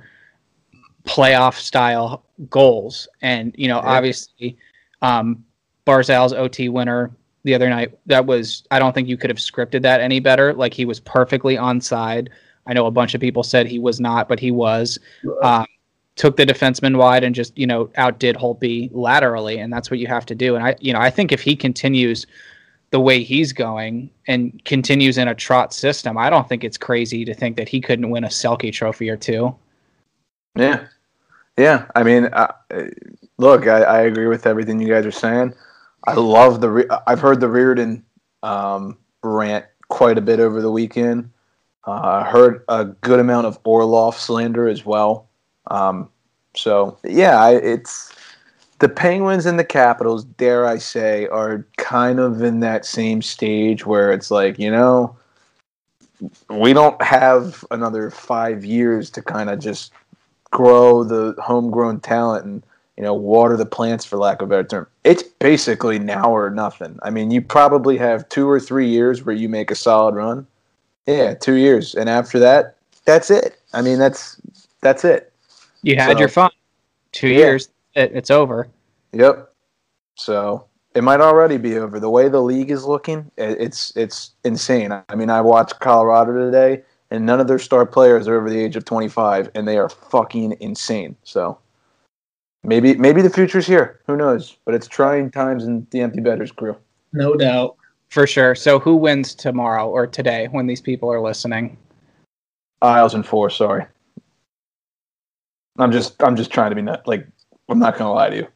playoff style goals, and you know, Yeah. obviously, um, Barzal's OT winner the other night. That was, I don't think you could have scripted that any better. Like he was perfectly onside. I know a bunch of people said he was not, but he was. Um, took the defenseman wide and just you know outdid Holtby laterally, and that's what you have to do. And I, you know, I think if he continues the way he's going and continues in a Trotz system, I don't think it's crazy to think that he couldn't win a Selke trophy or two. Yeah, yeah. I mean, uh, look, I, I agree with everything you guys are saying. I love the. Re- I've heard the Reirden um, rant quite a bit over the weekend. Uh, I heard a good amount of Orlov slander as well. Um, so yeah, it's the Penguins and the Capitals. Dare I say, are kind of in that same stage where it's like you know, we don't have another five years to kind of just grow the homegrown talent and you know water the plants for lack of a better term it's basically now or nothing i mean you probably have two or three years where you make a solid run yeah two years. And after that that's it. I mean that's that's it. You had So- your fun. Two Yeah. years, it, it's over. yep. So it might already be over. The way the league is looking it, it's it's insane. I mean i watched colorado today and none of their star players are over the age of 25 and they are fucking insane. So maybe maybe the future's here. Who knows? But it's trying times in the empty betters crew. No doubt. For sure. So who wins tomorrow or today when these people are listening? Isles and four sorry i'm just i'm just trying to be not like i'm not gonna lie to you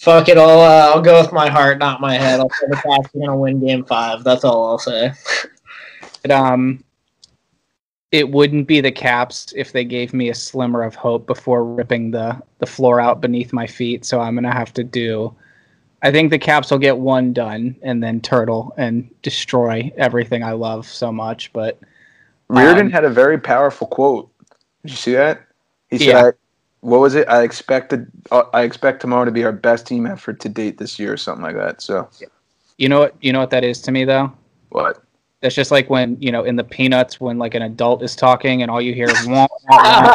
Fuck it all. Uh, I'll go with my heart, not my head. I'll say the Caps are gonna win Game Five. That's all I'll say. It, um, it wouldn't be the Caps if they gave me a slimmer of hope before ripping the the floor out beneath my feet. So I'm gonna have to do. I think the Caps will get one done and then turtle and destroy everything I love so much. But Reirden Um, had a very powerful quote. Did you see that? He said, Yeah. "What was it? I expected. Uh, I expect tomorrow to be our best team effort to date this year, or something like that." So you know what? You know what that is to me though. what? That's just like when you know in the Peanuts when like an adult is talking and all you hear is wah, wah,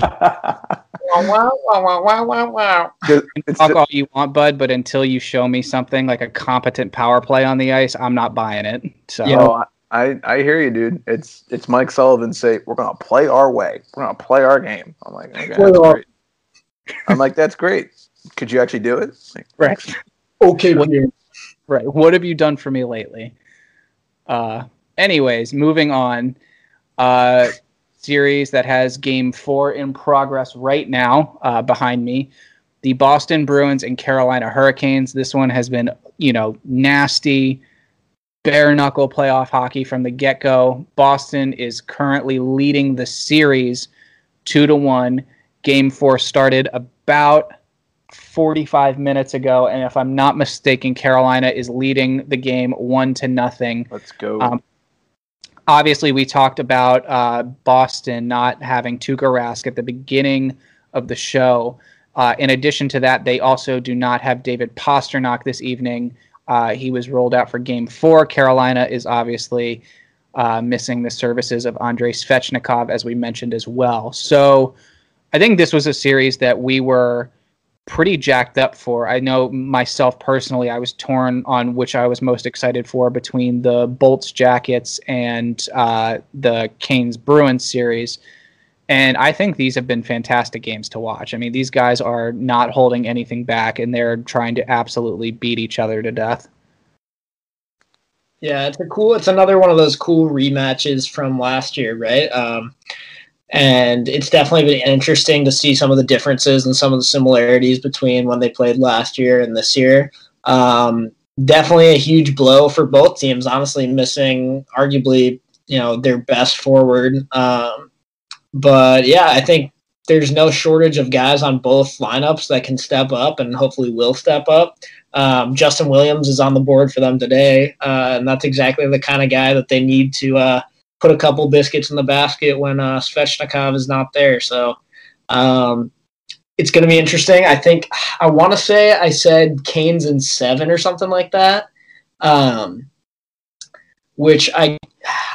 wah. wow, wow, wow, wow, wow, wow. Talk the- all you want, bud, but until you show me something like a competent power play on the ice, I'm not buying it. So oh, I I hear you, dude. It's it's Mike Sullivan say we're gonna play our way. We're gonna play our game. I'm like, okay, that's great. I'm like, that's great. Could you actually do it? Like, right, Okay, dear. right. What have you done for me lately? Uh, anyways, moving on. Uh, series that has game four in progress right now uh, behind me. The Boston Bruins and Carolina Hurricanes. This one has been, you know, nasty, bare knuckle playoff hockey from the get go. Boston is currently leading the series two to one. Game four started about 45 minutes ago, and if I'm not mistaken, Carolina is leading the game one to nothing let's go. Um, obviously we talked about uh, Boston not having Tuukka Rask at the beginning of the show. Uh, in addition to that, they also do not have David Pastrnak this evening. Uh, he was rolled out for Game Four. Carolina is obviously uh, missing the services of Andrei Svechnikov, as we mentioned as well. So I think this was a series that we were pretty jacked up for. I know myself personally, I was torn on which I was most excited for between the Bolts Jackets and uh, the Canes Bruins series. And I think these have been fantastic games to watch. I mean, these guys are not holding anything back and they're trying to absolutely beat each other to death. Yeah, it's a cool. It's another one of those cool rematches from last year, right? Um, and it's definitely been interesting to see some of the differences and some of the similarities between when they played last year and this year. Um, definitely a huge blow for both teams. Honestly, missing arguably you know their best forward. Um, but yeah, I think there's no shortage of guys on both lineups that can step up and hopefully will step up. Um, Justin Williams is on the board for them today, uh, and that's exactly the kind of guy that they need to uh, put a couple biscuits in the basket when uh, Svechnikov is not there. So um, it's going to be interesting. I think I want to say I said Canes in seven or something like that, um, which I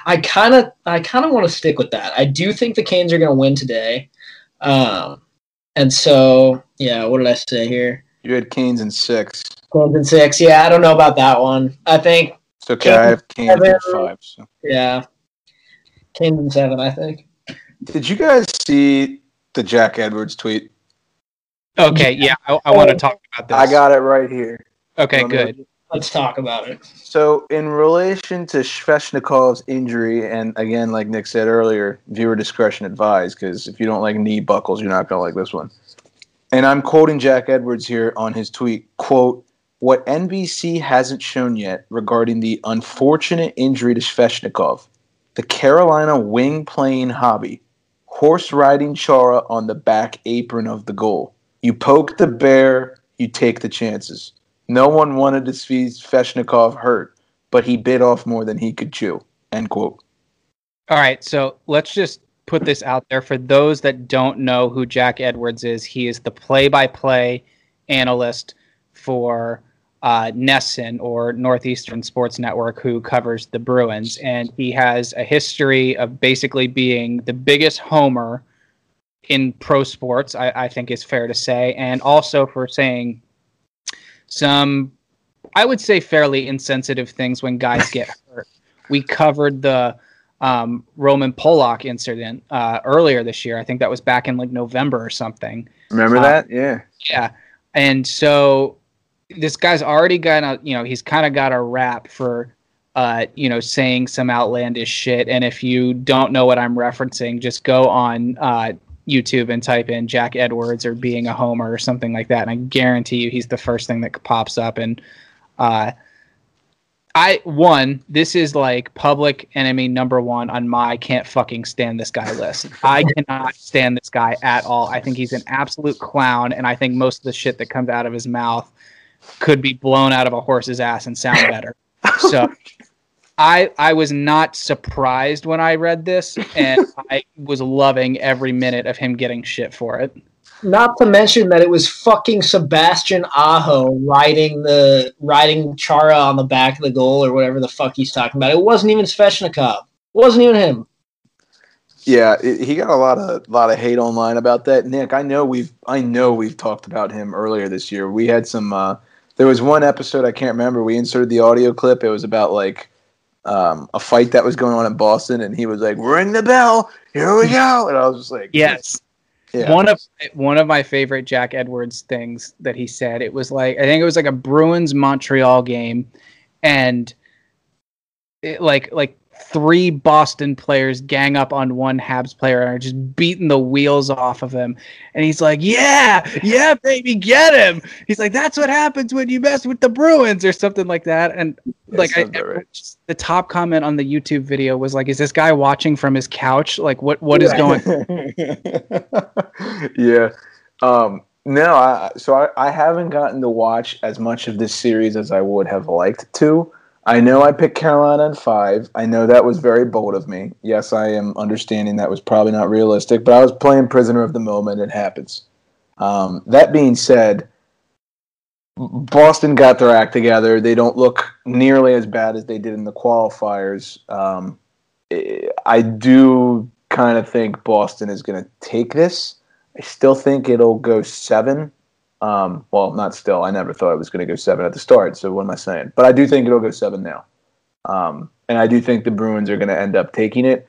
I kind of I kind of want to stick with that. I do think the Canes are going to win today, um, and so yeah. What did I say here? You had Canes in six. Canes in six. Yeah, I don't know about that one. I think It's okay. I have Canes in five. So. yeah, Canes in seven. I think. Did you guys see the Jack Edwards tweet? Okay, yeah, I, I want to oh. talk about this. I got it right here. Okay, Want me good. Let's talk about it. So, in relation to Svechnikov's injury, and again, like Nick said earlier, viewer discretion advised, because if you don't like knee buckles, you're not going to like this one. And I'm quoting Jack Edwards here on his tweet, quote, what NBC hasn't shown yet regarding the unfortunate injury to Svechnikov, the Carolina wing playing hobby, horse riding Chara on the back apron of the goal. You poke the bear, you take the chances. No one wanted to see Svechnikov hurt, but he bit off more than he could chew. End quote. All right, so let's just put this out there for those that don't know who Jack Edwards is. He is the play-by-play analyst for uh, NESN or Northeastern Sports Network, who covers the Bruins, and he has a history of basically being the biggest homer in pro sports. I, I think is fair to say, and also for saying some, I would say, fairly insensitive things when guys get hurt. We covered the um, Roman Polak incident uh, earlier this year. I think that was back in like November or something. Remember Uh, that? Yeah. Yeah, and so this guy's already got a you know he's kind of got a rap for uh, you know saying some outlandish shit. And if you don't know what I'm referencing, just go on uh, YouTube and type in Jack Edwards or being a homer or something like that, and I guarantee you he's the first thing that pops up. And uh, I one, this is like public enemy number one on my can't fucking stand this guy list. I cannot stand this guy at all. I think he's an absolute clown, and I think most of the shit that comes out of his mouth could be blown out of a horse's ass and sound better. So I I was not surprised when I read this, and I was loving every minute of him getting shit for it. Not to mention that it was fucking Sebastian Aho riding the riding Chara on the back of the goal or whatever the fuck he's talking about. It wasn't even Svechnikov. It wasn't even him. Yeah, it, he got a lot of lot of hate online about that. Nick, I know we've I know we've talked about him earlier this year. We had some. Uh, there was one episode I can't remember. We inserted the audio clip. It was about like um, a fight that was going on in Boston, and he was like, "Ring the bell, here we go," and I was just like, Yes. yeah, One of one of my favorite Jack Edwards things that he said. It was like I think it was like a Bruins Montreal game, and it, like like three Boston players gang up on one Habs player and are just beating the wheels off of him. And he's like, "Yeah, yeah, baby, get him." He's like, "That's what happens when you mess with the Bruins," or something like that. And Yeah, like I, right. just- the top comment on the YouTube video was like, "Is this guy watching from his couch? Like, what what is going?" yeah. Um, no, I, so I, I haven't gotten to watch as much of this series as I would have liked to. I know I picked Carolina in five. I know that was very bold of me. Yes, I am understanding that was probably not realistic, but I was playing prisoner of the moment. It happens. Um, that being said, Boston got their act together. They don't look nearly as bad as they did in the qualifiers. Um, I- I do kind of think Boston is going to take this. I still think it'll go seven. Um, well, not still. I never thought it was going to go seven at the start. So what am I saying? But I do think it'll go seven now. Um, and I do think the Bruins are going to end up taking it,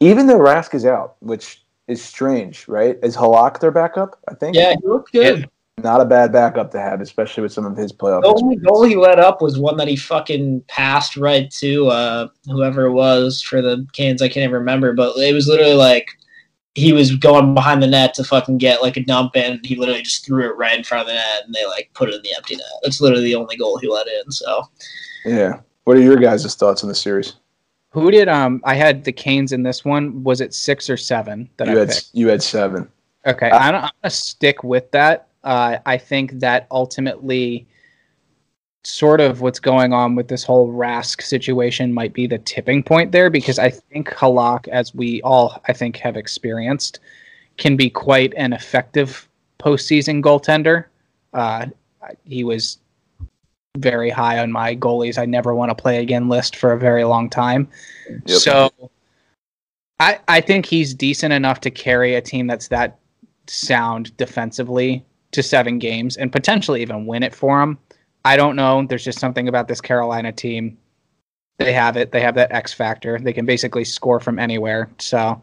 even though Rask is out, which is strange, right? Is Halak their backup? I think. Yeah, he looked good. Not a bad backup to have, especially with some of his playoff. The only goal he let up was one that he fucking passed right to uh, whoever it was for the Canes. I can't even remember, but it was literally like he was going behind the net to fucking get like a dump in. He literally just threw it right in front of the net, and they like put it in the empty net. That's literally the only goal he let in. So Yeah. What are your guys' thoughts on the series? Who did um I had the Canes in this one. Was it six or seven that You I had picked? you had seven. Okay, I don't, I'm gonna stick with that. Uh, I think that ultimately sort of what's going on with this whole Rask situation might be the tipping point there because I think Halak, as we all I think have experienced, can be quite an effective postseason goaltender. Uh, he was very high on my goalies I never want to play again list for a very long time. Yep. So I I think he's decent enough to carry a team that's that sound defensively to seven games and potentially even win it for him. I don't know. There's just something about this Carolina team. They have it. They have that X factor. They can basically score from anywhere. So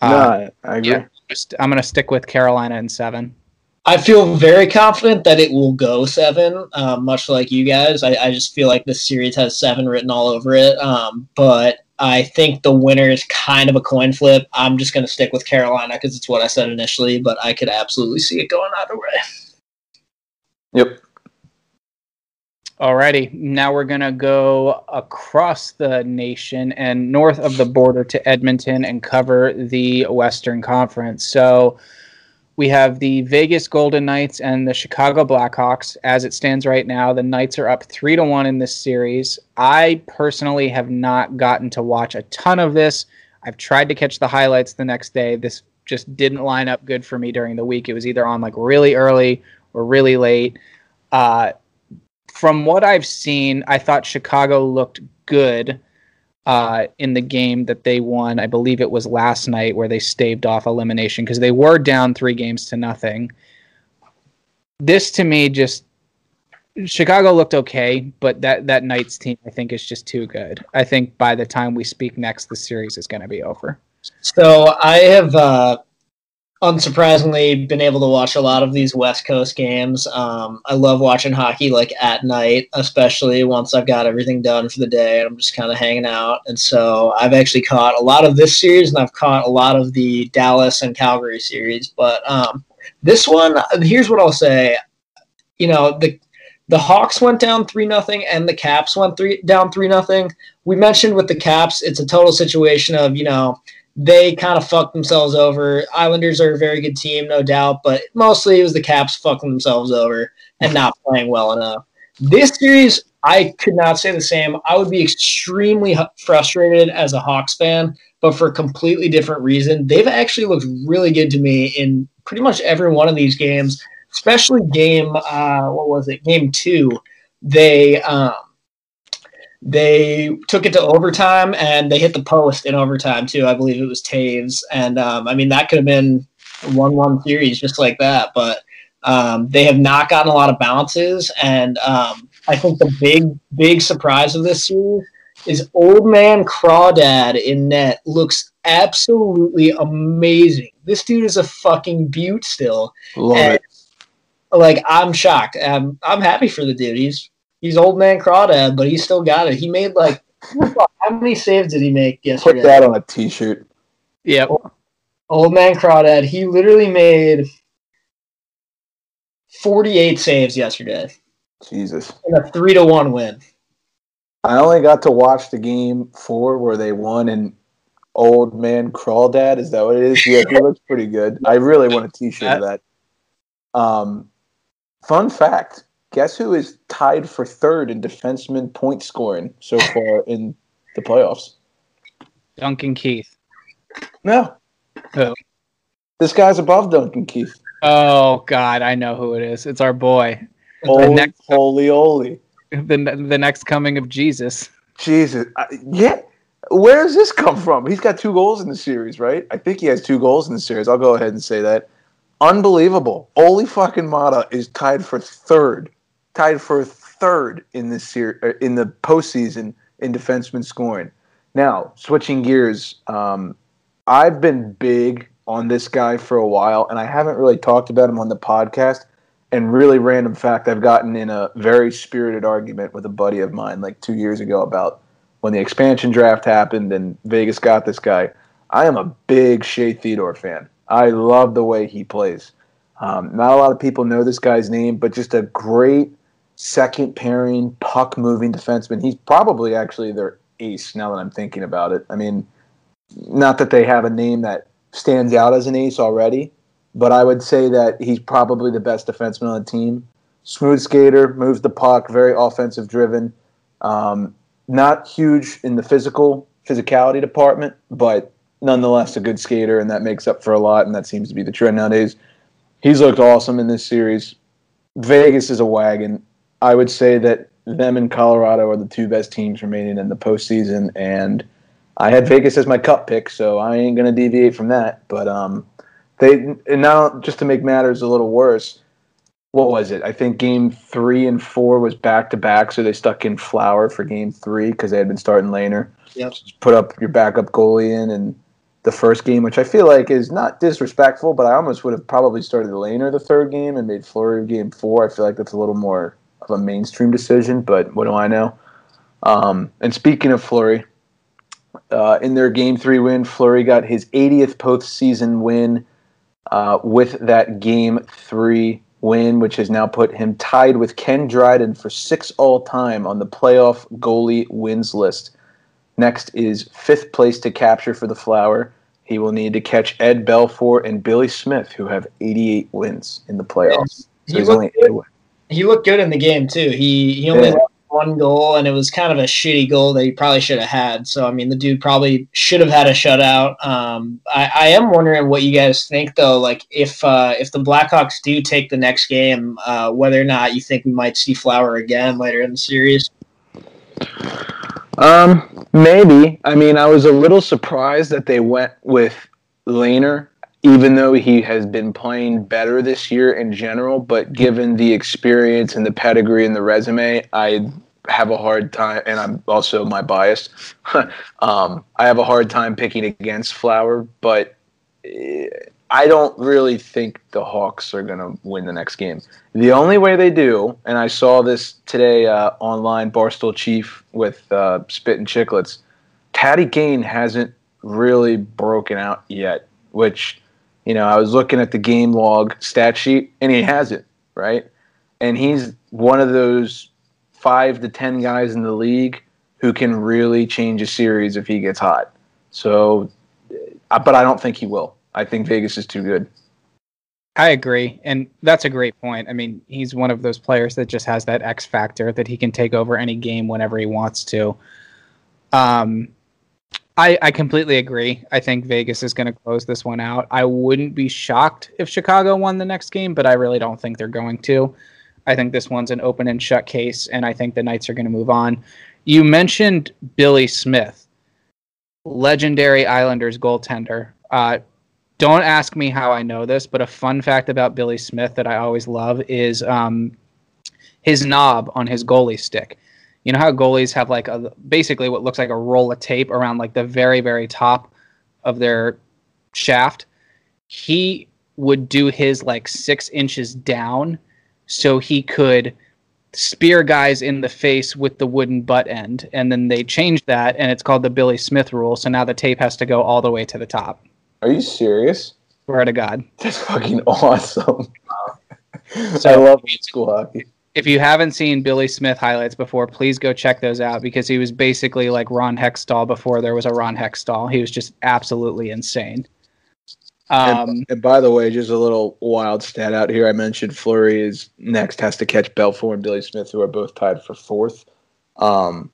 uh, no, I, I agree. yeah, just, I'm going to stick with Carolina in seven. I feel very confident that it will go seven, um, much like you guys. I, I just feel like this series has seven written all over it. Um, but I think the winner is kind of a coin flip. I'm just going to stick with Carolina because it's what I said initially, but I could absolutely see it going either way. Yep. Alrighty, now we're gonna go across the nation and north of the border to Edmonton and cover the Western Conference. So we have the Vegas Golden Knights and the Chicago Blackhawks. As it stands right now, the Knights are up three to one in this series. I personally have not gotten to watch a ton of this. I've tried to catch the highlights the next day. This just didn't line up good for me during the week. It was either on like really early or really late. Uh, from what I've seen, I thought Chicago looked good uh, in the game that they won. I believe it was last night where they staved off elimination because they were down three games to nothing. This to me just Chicago looked okay, but that that Knights team I think is just too good. I think by the time we speak next, the series is going to be over. So I have, uh, unsurprisingly, been able to watch a lot of these West Coast games. Um, I love watching hockey like at night, especially once I've got everything done for the day and I'm just kind of hanging out. And so I've actually caught a lot of this series and I've caught a lot of the Dallas and Calgary series. But um, this one, here's what I'll say. You know, the the Hawks went down three nothing and the Caps went three down three nothing. We mentioned with the Caps, it's a total situation of you know they kind of fucked themselves over. Islanders are a very good team, no doubt, but mostly it was the Caps fucking themselves over and not playing well enough. This series, I could not say the same. I would be extremely frustrated as a Hawks fan, but for a completely different reason. They've actually looked really good to me in pretty much every one of these games, especially game, uh, what was it, game two. They, um, they took it to overtime and they hit the post in overtime too. I believe it was Toews, and um, I mean that could have been one-one series just like that. But um, they have not gotten a lot of bounces, and um, I think the big big surprise of this series is old man Crawdad in net looks absolutely amazing. This dude is a fucking beaut still. Love And, it. Like I'm shocked. Um, I'm happy for the dude. He's he's old man Crawdad, but he still got it. He made like how many saves did he make yesterday? Put that on a t-shirt. Yep. Old man Crawdad. He literally made 48 saves yesterday Jesus. in a three to one win. I only got to watch the game four where they won and old man crawdad. Is that what it is? Yeah, he looks pretty good. I really want a t-shirt of that. Um, fun fact: Guess who is tied for third in defenseman point scoring so far in the playoffs? Duncan Keith. No, Who? this guy's above Duncan Keith. Oh God, I know who it is. It's our boy. Holy, next- holy, holy. The the next coming of Jesus. Jesus. I, yeah. Where does this come from? He's got two goals in the series, right? I think he has two goals in the series. I'll go ahead and say that. Unbelievable. Olli fucking Maatta is tied for third. Tied for third in this series in the postseason in defenseman scoring. Now, switching gears, um, I've been big on this guy for a while, and I haven't really talked about him on the podcast. And really random fact, I've gotten in a very spirited argument with a buddy of mine like two years ago about when the expansion draft happened and Vegas got this guy. I am a big Shea Theodore fan. I love the way he plays. Um, not a lot of people know this guy's name, but just a great second pairing, puck moving defenseman. He's probably actually their ace now that I'm thinking about it. I mean, not that they have a name that stands out as an ace already, but I would say that he's probably the best defenseman on the team. smooth skater, moves the puck, very offensive driven. Um, not huge in the physical physicality department, but nonetheless a good skater, and that makes up for a lot. And that seems to be the trend nowadays. He's looked awesome in this series. Vegas is a wagon. I would say that them and Colorado are the two best teams remaining in the postseason, and I had Vegas as my cup pick, so I ain't gonna deviate from that. But um, they and now just to make matters a little worse, what was it? I think game three and four was back to back, so they stuck in Flower for game three because they had been starting Lehner. Yep. Just put up your backup goalie in and the first game, which I feel like is not disrespectful, but I almost would have probably started Lehner the third game and made Fleury game four. I feel like that's a little more of a mainstream decision, but what do I know? Um, and speaking of Fleury, uh, in their game three win, Fleury got his 80th postseason win uh, with that game three win, which has now put him tied with Ken Dryden for six all time on the playoff goalie wins list. Next is fifth place to capture for the Flower. He will need to catch Ed Belfour and Billy Smith, who have 88 wins in the playoffs. So he's only eight away. He looked good in the game too. He he only Yeah. lost one goal, and it was kind of a shitty goal that he probably should have had. So I mean, the dude probably should have had a shutout. Um, I, I am wondering what you guys think though. Like if uh, if the Blackhawks do take the next game, uh, whether or not you think we might see Flower again later in the series. Um, maybe. I mean, I was a little surprised that they went with Lehner, even though he has been playing better this year in general. But given the experience and the pedigree and the resume, I have a hard time, and I'm also my bias. um, I have a hard time picking against Flower, but eh, I don't really think the Hawks are going to win the next game. The only way they do, and I saw this today uh, online, Barstool Chief with uh, Spit and Chicklets, Patty Kane hasn't really broken out yet, which, you know, I was looking at the game log stat sheet, and he has it right? And he's one of those five to 10 guys in the league who can really change a series if he gets hot. So, uh, but I don't think he will. I think Vegas is too good. I agree, and that's a great point. I mean, he's one of those players that just has that X factor that he can take over any game whenever he wants to. Um, I I completely agree. I think Vegas is going to close this one out. I wouldn't be shocked if Chicago won the next game, but I really don't think they're going to. I think this one's an open and shut case, and I think the Knights are going to move on. You mentioned Billy Smith, legendary Islanders goaltender. Uh, don't ask me how I know this, but a fun fact about Billy Smith that I always love is um, his knob on his goalie stick. You know how goalies have like a basically what looks like a roll of tape around like the very very top of their shaft. He would do his like six inches down, so he could spear guys in the face with the wooden butt end, and then they changed that, and it's called the Billy Smith rule. So now the tape has to go all the way to the top. Are you serious? Swear to God. That's fucking awesome. So- I love school hockey. If you haven't seen Billy Smith highlights before, please go check those out because he was basically like Ron Hextall before there was a Ron Hextall. He was just absolutely insane. Um, and, and by the way, just a little wild stat out here. I mentioned Fleury is next, has to catch Belfour and Billy Smith, who are both tied for fourth. Um,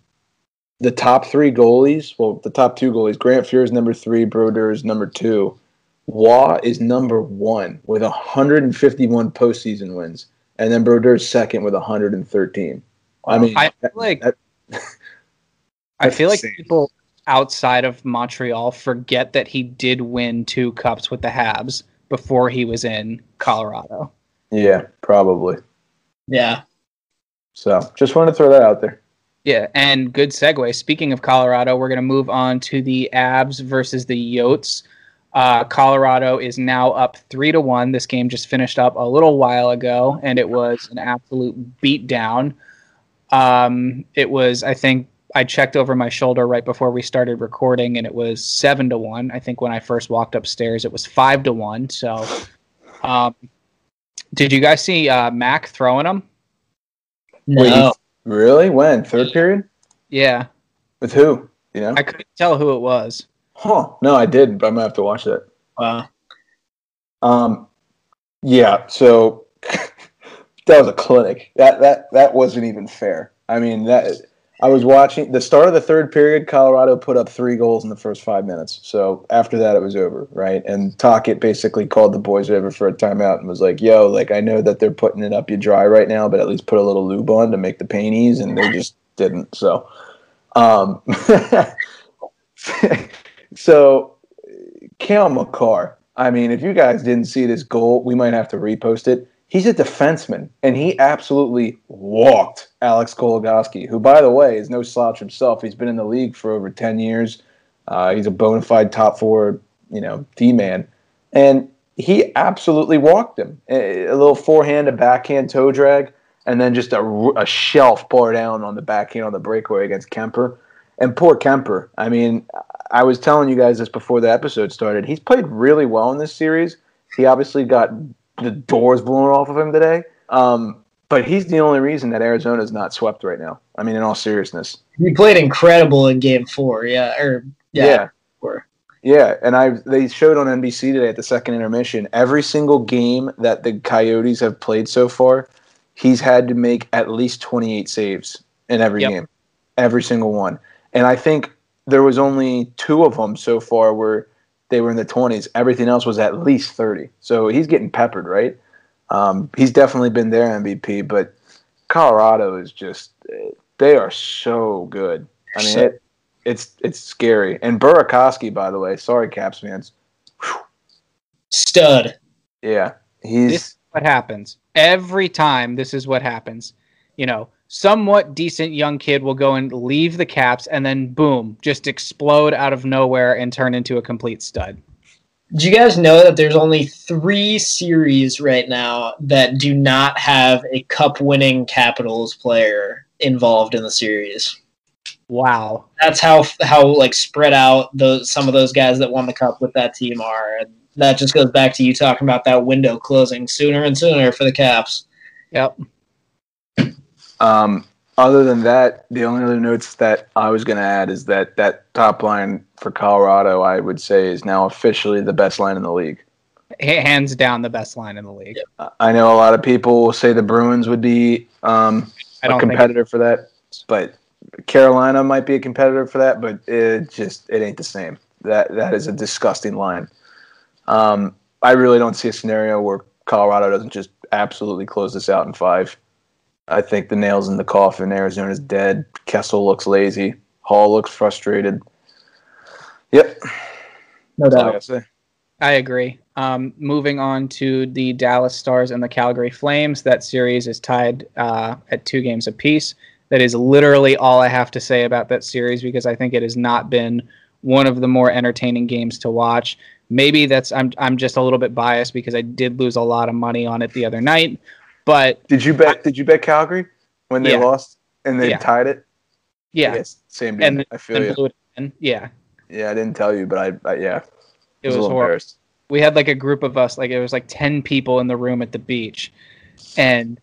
the top three goalies, well, the top two goalies, Grant Fuhr is number three, Brodeur is number two. Roy is number one with 151 postseason wins, and then Brodeur second with 113. I mean, I feel like that- I feel like people outside of Montreal forget that he did win two cups with the Habs before he was in Colorado. yeah, probably. Yeah, So just wanted to throw that out there. Yeah, and good segue. Speaking of Colorado, we're going to move on to the Avs versus the Yotes. Uh, Colorado is now up three to one. This game just finished up a little while ago, and it was an absolute beatdown. Um, it was, I think, I checked over my shoulder right before we started recording, and it was seven to one. I think when I first walked upstairs, it was five to one. So, um, did you guys see uh, Mac throwing them? no, Wait, Really? When? Third period? Yeah, With who? You know? I couldn't tell who it was. Huh. No, I did, but I'm gonna have to watch that. wow. Um, yeah. So that was a clinic. That that that wasn't even fair. I mean that I was watching the start of the third period. Colorado put up three goals in the first five minutes. So after that, it was over, right? And Tocchet basically called the boys over for a timeout and was like, "Yo, like I know that they're putting it up you dry right now, but at least put a little lube on to make the pain ease." And they just didn't. So, um, so Cale Makar. I mean, if you guys didn't see this goal, we might have to repost it. He's a defenseman, and he absolutely walked Alex Goligoski, who, by the way, is no slouch himself. He's been in the league for over ten years. Uh, he's a bona fide top four, you know, D man, and he absolutely walked him. A, a little forehand, a backhand toe drag, and then just a, a shelf bar down on the backhand on the breakaway against Kuemper. And poor Kuemper. I mean, I was telling you guys this before the episode started. He's played really well in this series. He obviously got the doors blown off of him today. Um, but he's the only reason that Arizona is not swept right now. I mean, in all seriousness. He played incredible in Game Four. Yeah, or yeah, Yeah. Four. Yeah, and I they showed on NBC today at the second intermission every single game that the Coyotes have played so far, he's had to make at least 28 saves in every Yep. game. Every single one. And I think there was only two of them so far where they were in the 20s. Everything else was at least 30. So he's getting peppered, right? Um, he's definitely been their MVP, but Colorado is just they are so good. I mean, it, it's it's scary. And Burakovsky, by the way, sorry, Caps fans. Stud. Yeah, he's This is what happens every time. This is what happens. You know, somewhat decent young kid will go and leave the Caps, and then boom, just explode out of nowhere and turn into a complete stud. Do you guys know that there's only three series right now that do not have a cup winning Capitals player involved in the series? Wow. That's how how like spread out those some of those guys that won the cup with that team are, and that just goes back to you talking about that window closing sooner and sooner for the Caps. Yep. Um, other than that, the only other notes that I was going to add is that that top line for Colorado, I would say, is now officially the best line in the league. Hands down the best line in the league. Uh, I know a lot of people will say the Bruins would be um, I a competitor for that, but Carolina might be a competitor for that, but it just it ain't the same. That that is a disgusting line. Um, I really don't see a scenario where Colorado doesn't just absolutely close this out in five. I think the nails in the coffin. Arizona's dead. Kessel looks lazy. Hall looks frustrated. Yep, No that's all I doubt. say. I agree. Um, moving on to the Dallas Stars and the Calgary Flames. That series is tied uh, at two games apiece. That is literally all I have to say about that series because I think it has not been one of the more entertaining games to watch. Maybe that's I'm I'm just a little bit biased because I did lose a lot of money on it the other night, but Did you bet? Did you bet Calgary when they Yeah. lost and they Yeah. tied it? yeah, Yes, same dude. and I feel you. blew it in. yeah, Yeah, I didn't tell you, but I, I yeah, it was, was horrible. we had like a group of us like it was like 10 people in the room at the beach and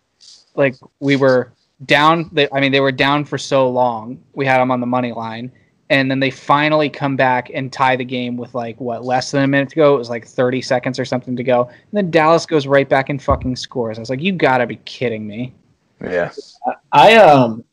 like we were down they, i mean they were down for so long we had them on the money line and then they finally come back and tie the game with like what less than a minute to go? It was like 30 seconds or something to go. And then dallas goes right back and fucking scores. I was like you gotta be kidding me. Yeah, I um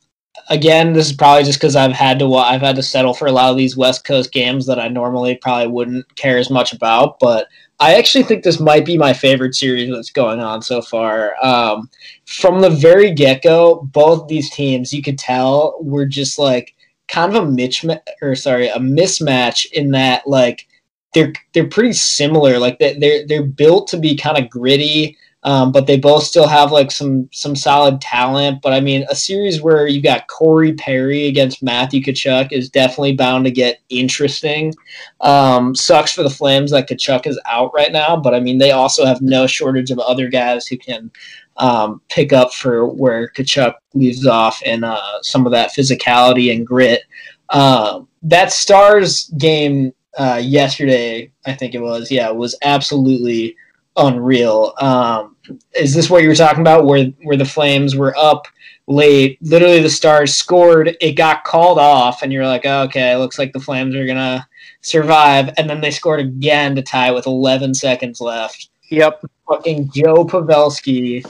again, this is probably just because I've had to wa- I've had to settle for a lot of these West Coast games that I normally probably wouldn't care as much about, but I actually think this might be my favorite series that's going on so far. Um, from the very get go, both these teams you could tell were just like kind of a mitch or sorry a mismatch in that like they're they're pretty similar. Like they- they're they're built to be kind of gritty. Um, but they both still have like some some solid talent. But I mean, a series where you got Corey Perry against Matthew Tkachuk is definitely bound to get interesting. Um, sucks for the Flames that Tkachuk is out right now, but I mean, they also have no shortage of other guys who can um, pick up for where Tkachuk leaves off and uh, some of that physicality and grit. Um, that Stars game uh, yesterday, I think it was, yeah, was absolutely unreal. Um, is this what you were talking about, where where the Flames were up late? Literally, the Stars scored. It got called off, and you're like, oh, okay, it looks like the Flames are gonna survive. And then they scored again to tie with 11 seconds left. yep Fucking Joe Pavelski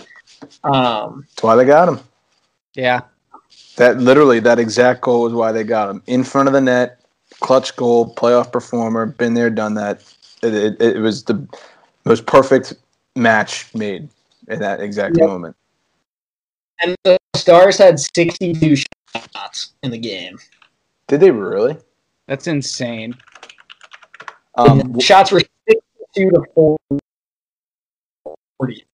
Um, That's why they got him. Yeah. That literally, that exact goal was why they got him in front of the net, clutch goal, playoff performer, been there, done that. It, it, it was the most perfect match made in that exact Yep. moment. and the Stars had 62 shots in the game. Did they really? That's insane. Um, shots were 62 to 40.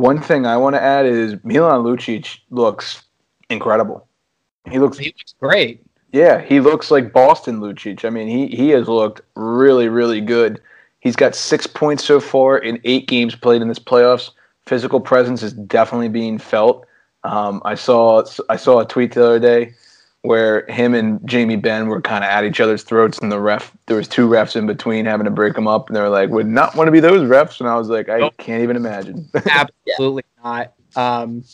One thing I want to add is Milan Lucic looks incredible. He looks He looks great. Yeah, he looks like Boston Lucic. I mean, he he has looked really, really good. He's got six points so far in eight games played in this playoffs. Physical presence is definitely being felt. Um, I saw I saw a tweet the other day where him and Jamie Benn were kind of at each other's throats, and the ref there was two refs in between having to break them up, and they were like, "Would not want to be those refs," and I was like, "I Nope. can't even imagine." Absolutely not. Um,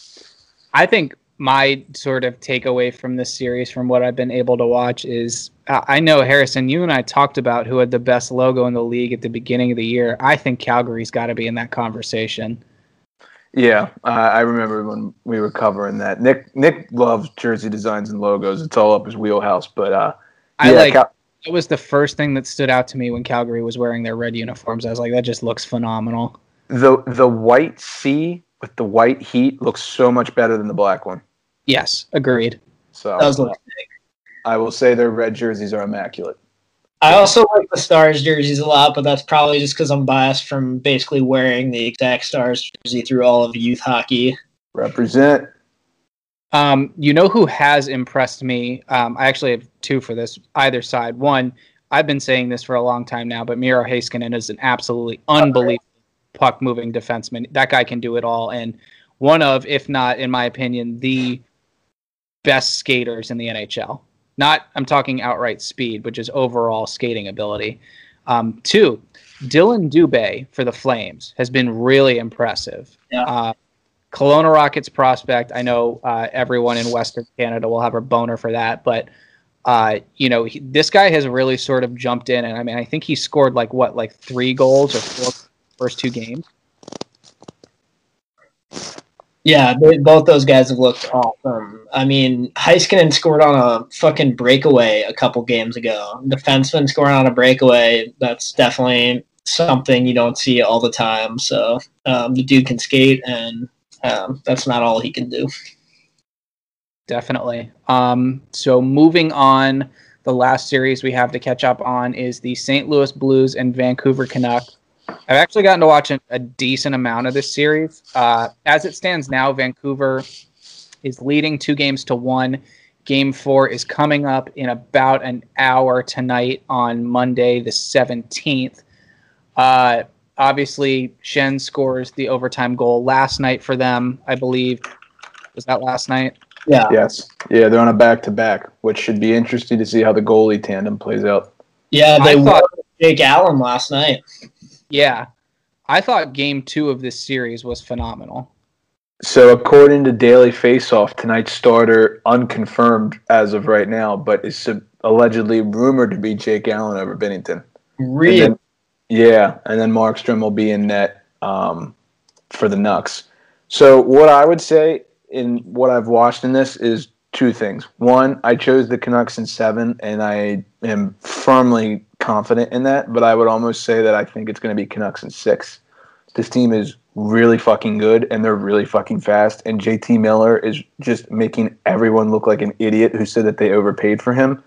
I think my sort of takeaway from this series, from what I've been able to watch, is uh, I know Harrison, you and I talked about who had the best logo in the league at the beginning of the year. I think Calgary's got to be in that conversation. Yeah, uh, I remember when we were covering that. Nick Nick loves jersey designs and logos. It's all up his wheelhouse. But uh, I yeah, like Cal- it was the first thing that stood out to me when Calgary was wearing their red uniforms. I was like, that just looks phenomenal. the the white C with the white heat looks so much better than the black one. Yes, agreed. So Does look I will say their red jerseys are immaculate. I also like the Stars jerseys a lot, but that's probably just because I'm biased from basically wearing the exact Stars jersey through all of youth hockey. Represent. Um, you know who has impressed me? Um, I actually have two for this either side. One, I've been saying this for a long time now, but Miro Heiskanen is an absolutely unbelievable puck moving defenseman. That guy can do it all, and one of, if not, in my opinion, the best skaters in the NHL. Not, I'm talking outright speed, but just overall skating ability. Um, two, Dillon Dubé for the Flames has been really impressive. Yeah. Uh, Kelowna Rockets prospect. I know uh, everyone in Western Canada will have a boner for that, but uh, you know he, this guy has really sort of jumped in, and I mean I think he scored like what like three goals or four first two games. Yeah, they, both those guys have looked awesome. I mean, Heiskanen scored on a fucking breakaway a couple games ago. Defenseman scoring on a breakaway, that's definitely something you don't see all the time. So um, the dude can skate, and um, that's not all he can do. Definitely. Um, so moving on, the last series we have to catch up on is the St. Louis Blues and Vancouver Canucks. I've actually gotten to watch a, a decent amount of this series. Uh, as it stands now, Vancouver is leading two games to one. Game four is coming up in about an hour tonight on Monday, the 17th. Uh, obviously, Schenn scores the overtime goal last night for them, I believe. Was that last night? Yeah, Yes. Yeah, they're on a back to back, which should be interesting to see how the goalie tandem plays out. yeah, I they thought- won Jake Allen last night. Yeah. I thought game two of this series was phenomenal. So, according to Daily Faceoff, tonight's starter, unconfirmed as of right now, but is sub- allegedly rumored to be Jake Allen over Binnington. And Really? then- yeah, and then Markstrom will be in net um, for the Nucks. So, what I would say in what I've watched in this is two things. One, I chose the Canucks in seven, and I am firmly confident in that. But I would almost say that I think it's going to be Canucks in six. This team is really fucking good, and they're really fucking fast. And JT Miller is just making everyone look like an idiot who said that they overpaid for him.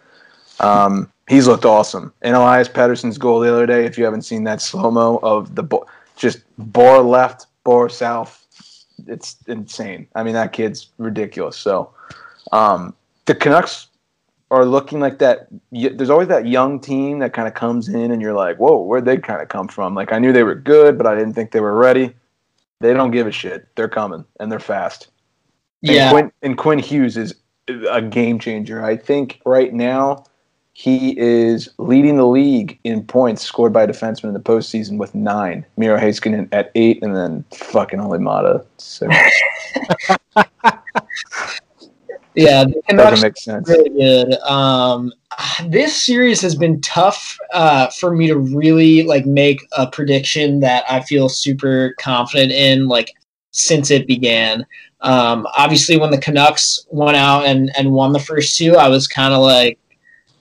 Um, he's looked awesome. And Elias Pettersson's goal the other day, if you haven't seen that slow mo of the bo- just bar left, bar south, it's insane. I mean, that kid's ridiculous. So um, the Canucks are looking like that. There's always that young team that kind of comes in, and you're like, whoa, where'd they kind of come from? Like, I knew they were good, but I didn't think they were ready. They don't give a shit. They're coming, and they're fast. And Yeah. Quinn, and Quinn Hughes is a game changer. I think right now he is leading the league in points scored by a defenseman in the postseason with nine. Miro Heiskanen at eight, and then fucking Olli Maatta. So Yeah, the Canucks make sense. really good. Um, this series has been tough uh, for me to really like make a prediction that I feel super confident in, like since it began. Um, obviously, when the Canucks went out and, and won the first two, I was kind of like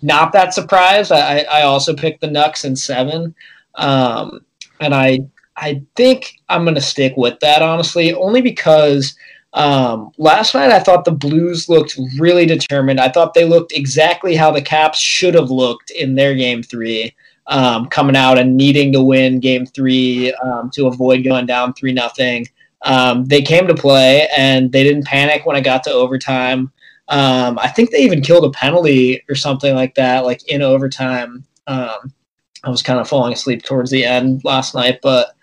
not that surprised. I, I also picked the Nucks in seven, um, and I I think I'm gonna stick with that honestly, only because um, last night I thought the Blues looked really determined. I thought they looked exactly how the Caps should have looked in their game three. Um, coming out and needing to win game three um, to avoid going down three nothing. Um, they came to play and they didn't panic when it got to overtime. Um, I think they even killed a penalty or something like that, like in overtime. Um, I was kind of falling asleep towards the end last night, but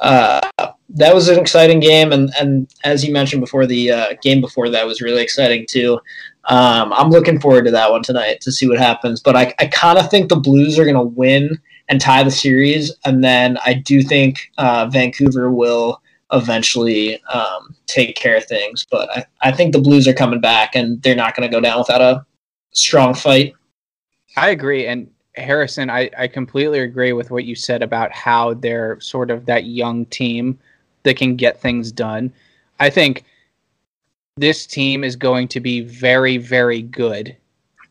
uh, that was an exciting game. And, and as you mentioned before, the uh, game before that was really exciting too. Um, I'm looking forward to that one tonight to see what happens. But I, I kind of think the Blues are going to win and tie the series. And then I do think uh, Vancouver will eventually um, take care of things. But I, I think the Blues are coming back and they're not going to go down without a strong fight. I agree. And Harrison, I, I completely agree with what you said about how they're sort of that young team that can get things done. I think this team is going to be very, very good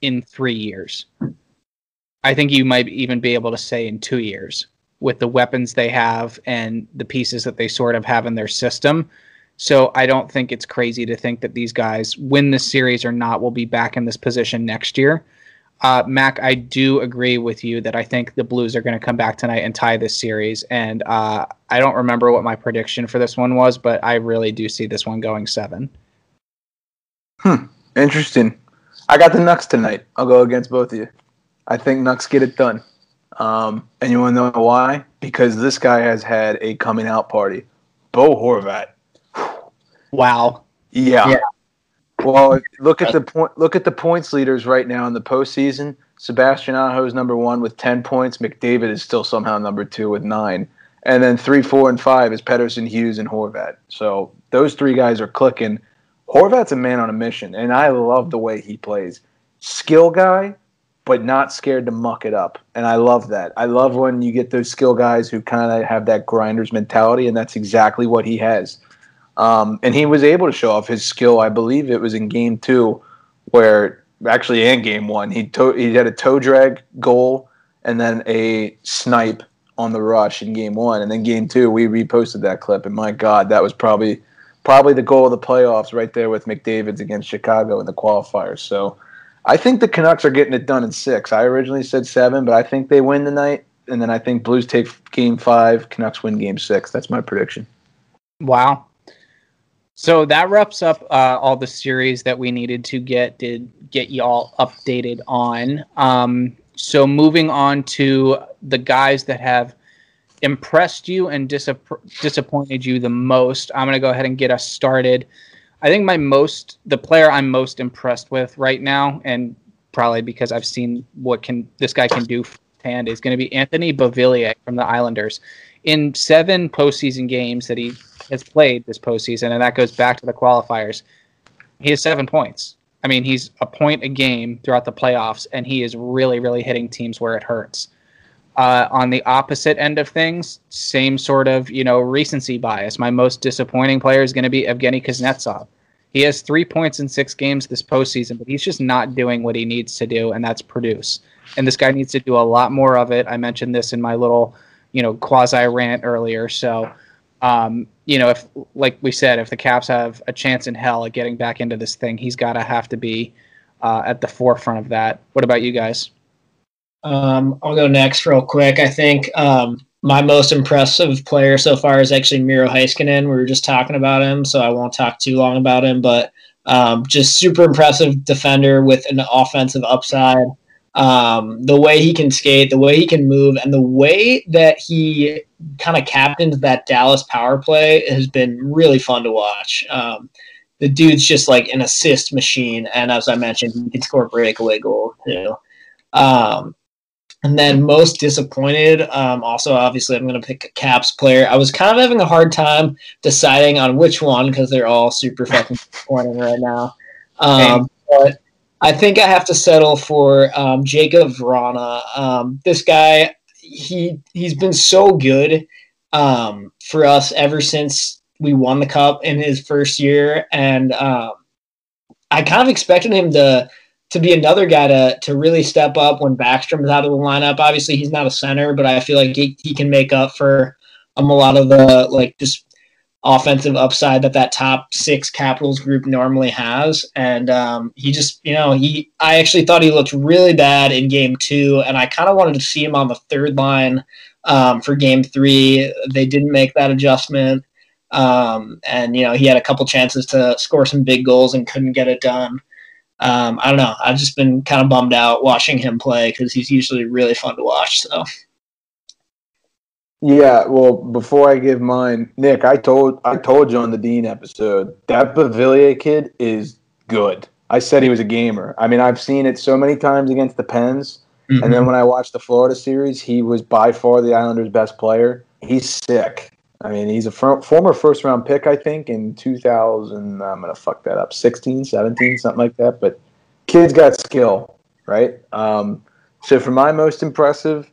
in three years. I think you might even be able to say in two years with the weapons they have and the pieces that they sort of have in their system. So I don't think it's crazy to think that these guys, win this series or not, will be back in this position next year. Uh, Mac, I do agree with you that I think the Blues are going to come back tonight and tie this series. And uh, I don't remember what my prediction for this one was, but I really do see this one going seven. Hmm. Interesting. I got the Nucks tonight. I'll go against both of you. I think Nucks get it done. Um, and you want to know why? Because this guy has had a coming out party. Bo Horvat. Wow. Yeah. Yeah. Well, look at the point. Look at the points leaders right now in the postseason. Sebastian Aho is number one with ten points. McDavid is still somehow number two with nine, and then three, four, and five is Pettersson, Hughes, and Horvat. So those three guys are clicking. Horvat's a man on a mission, and I love the way he plays. Skill guy, but not scared to muck it up, and I love that. I love when you get those skill guys who kind of have that grinders mentality, and that's exactly what he has. Um, and he was able to show off his skill. I believe it was in game two, where actually in game one he to- he had a toe drag goal and then a snipe on the rush in game one, and then game two we reposted that clip. And my God, that was probably probably the goal of the playoffs right there with McDavid's against Chicago in the qualifiers. So I think the Canucks are getting it done in six. I originally said seven, but I think they win tonight, and then I think Blues take game five, Canucks win game six. That's my prediction. Wow. So that wraps up uh, all the series that we needed to get to get y'all updated on. Um, so moving on to the guys that have impressed you and disapp- disappointed you the most, I'm going to go ahead and get us started. I think my most, the player I'm most impressed with right now, and probably because I've seen what can this guy can do firsthand, is going to be Anthony Beauvillier from the Islanders. In seven postseason games that he has played this postseason, and that goes back to the qualifiers. He has seven points. I mean, he's a point a game throughout the playoffs, and he is really, really hitting teams where it hurts. Uh, on the opposite end of things, same sort of you know recency bias. My most disappointing player is going to be Evgeny Kuznetsov. He has three points in six games this postseason, but he's just not doing what he needs to do, and that's produce. And this guy needs to do a lot more of it. I mentioned this in my little, you know, quasi rant earlier. So, um, you know, if like we said, if the Caps have a chance in hell at getting back into this thing, he's got to have to be uh, at the forefront of that. What about you guys? Um, I'll go next real quick. I think um, my most impressive player so far is actually Miro Heiskanen. We were just talking about him, so I won't talk too long about him, but um, just super impressive defender with an offensive upside. Um, the way he can skate, the way he can move, and the way that he kind of captains that Dallas power play has been really fun to watch. Um, the dude's just like an assist machine, and as I mentioned, he can score breakaway goals too. Um, and then most disappointed, um, also obviously I'm going to pick a Caps player. I was kind of having a hard time deciding on which one because they're all super fucking disappointing right now. Um, but I think I have to settle for um, Jakub Vrana. Um, this guy, he he's been so good um, for us ever since we won the cup in his first year, and um, I kind of expected him to to be another guy to to really step up when Backstrom is out of the lineup. Obviously, he's not a center, but I feel like he, he can make up for um, a lot of the like just offensive upside that that top six Capitals group normally has. And um, he just, you know, he I actually thought he looked really bad in game two, and I kind of wanted to see him on the third line um, for game three. They didn't make that adjustment. Um, and you know he had a couple chances to score some big goals and couldn't get it done. Um, I don't know. I've just been kind of bummed out watching him play because he's usually really fun to watch. So Yeah, well, before I give mine, Nick, I told I told you on the Dean episode that Beauvillier kid is good. I said he was a gamer. I mean, I've seen it so many times against the Pens, and then when I watched the Florida series, he was by far the Islanders' best player. He's sick. I mean, he's a fir- former first round pick, I think, in 2000. I'm going to fuck that up. 16, 17, something like that. But kid's got skill, right? Um, so for my most impressive,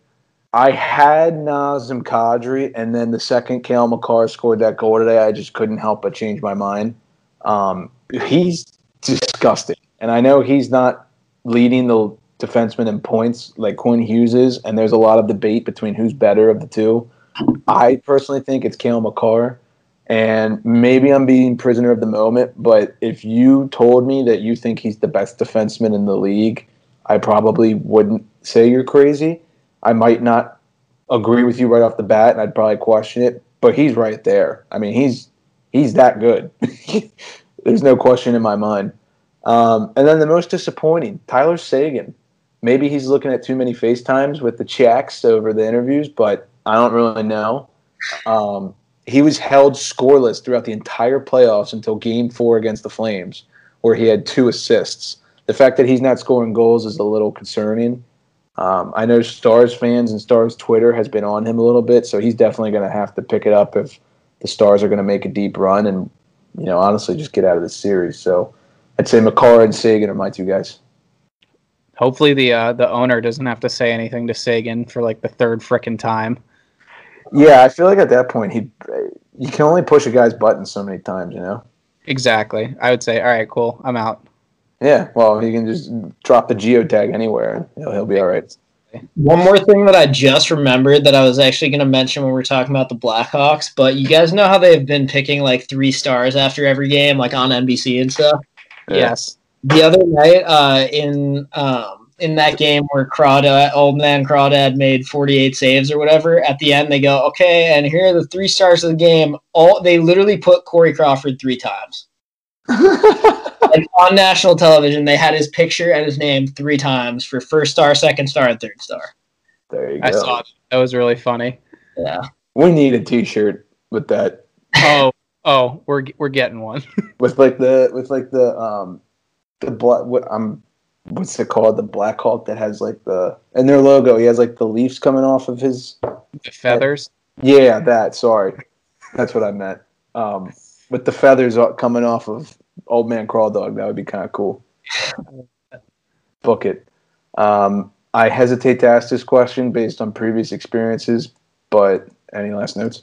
I had Nazem Kadri, and then the second Cale Makar scored that goal today, I just couldn't help but change my mind. Um, he's disgusting. And I know he's not leading the defenseman in points like Quinn Hughes is, and there's a lot of debate between who's better of the two. I personally think it's Cale Makar, and maybe I'm being prisoner of the moment, but if you told me that you think he's the best defenseman in the league, I probably wouldn't say you're crazy. I might not agree with you right off the bat, and I'd probably question it, but he's right there. I mean, he's he's that good. There's no question in my mind. Um, and then the most disappointing, Tyler Seguin. Maybe he's looking at too many FaceTimes with the checks over the interviews, but I don't really know. Um, he was held scoreless throughout the entire playoffs until Game Four against the Flames, where he had two assists. The fact that he's not scoring goals is a little concerning. Um, I know Stars fans and Stars Twitter has been on him a little bit, so he's definitely going to have to pick it up if the Stars are going to make a deep run and, you know, honestly just get out of the series. So I'd say Makar and Seguin are my two guys. Hopefully the uh, the owner doesn't have to say anything to Seguin for like the third frickin' time. Yeah, I feel like at that point he, you can only push a guy's button so many times, you know. Exactly. I would say, all right, cool, I'm out. Yeah, well, he can just drop the geotag anywhere and he'll, he'll be all right. One more thing that I just remembered that I was actually going to mention when we are talking about the Blackhawks, but you guys know how they've been picking like three stars after every game, like on NBC and stuff. Yeah. Yes. The other night, uh, in um, in that game where Crawdad, old man Crawdad made 48 saves or whatever, at the end they go, okay, and here are the three stars of the game. All they literally put Corey Crawford three times. Like on national television, they had his picture and his name three times for first star, second star, and third star. There you go. I saw it. That was really funny. Yeah. We need a T-shirt with that, Oh, oh, we're we're getting one. with like the with like the um the black what um what's it called the Black Hawk that has like the and their logo. He has like the leaves coming off of his. the feathers. Yeah, that. Sorry, that's what I meant. Um, with the feathers coming off of Old Man Crawl Dog, that would be kind of cool. Book it. Um, I hesitate to ask this question based on previous experiences, but any last notes?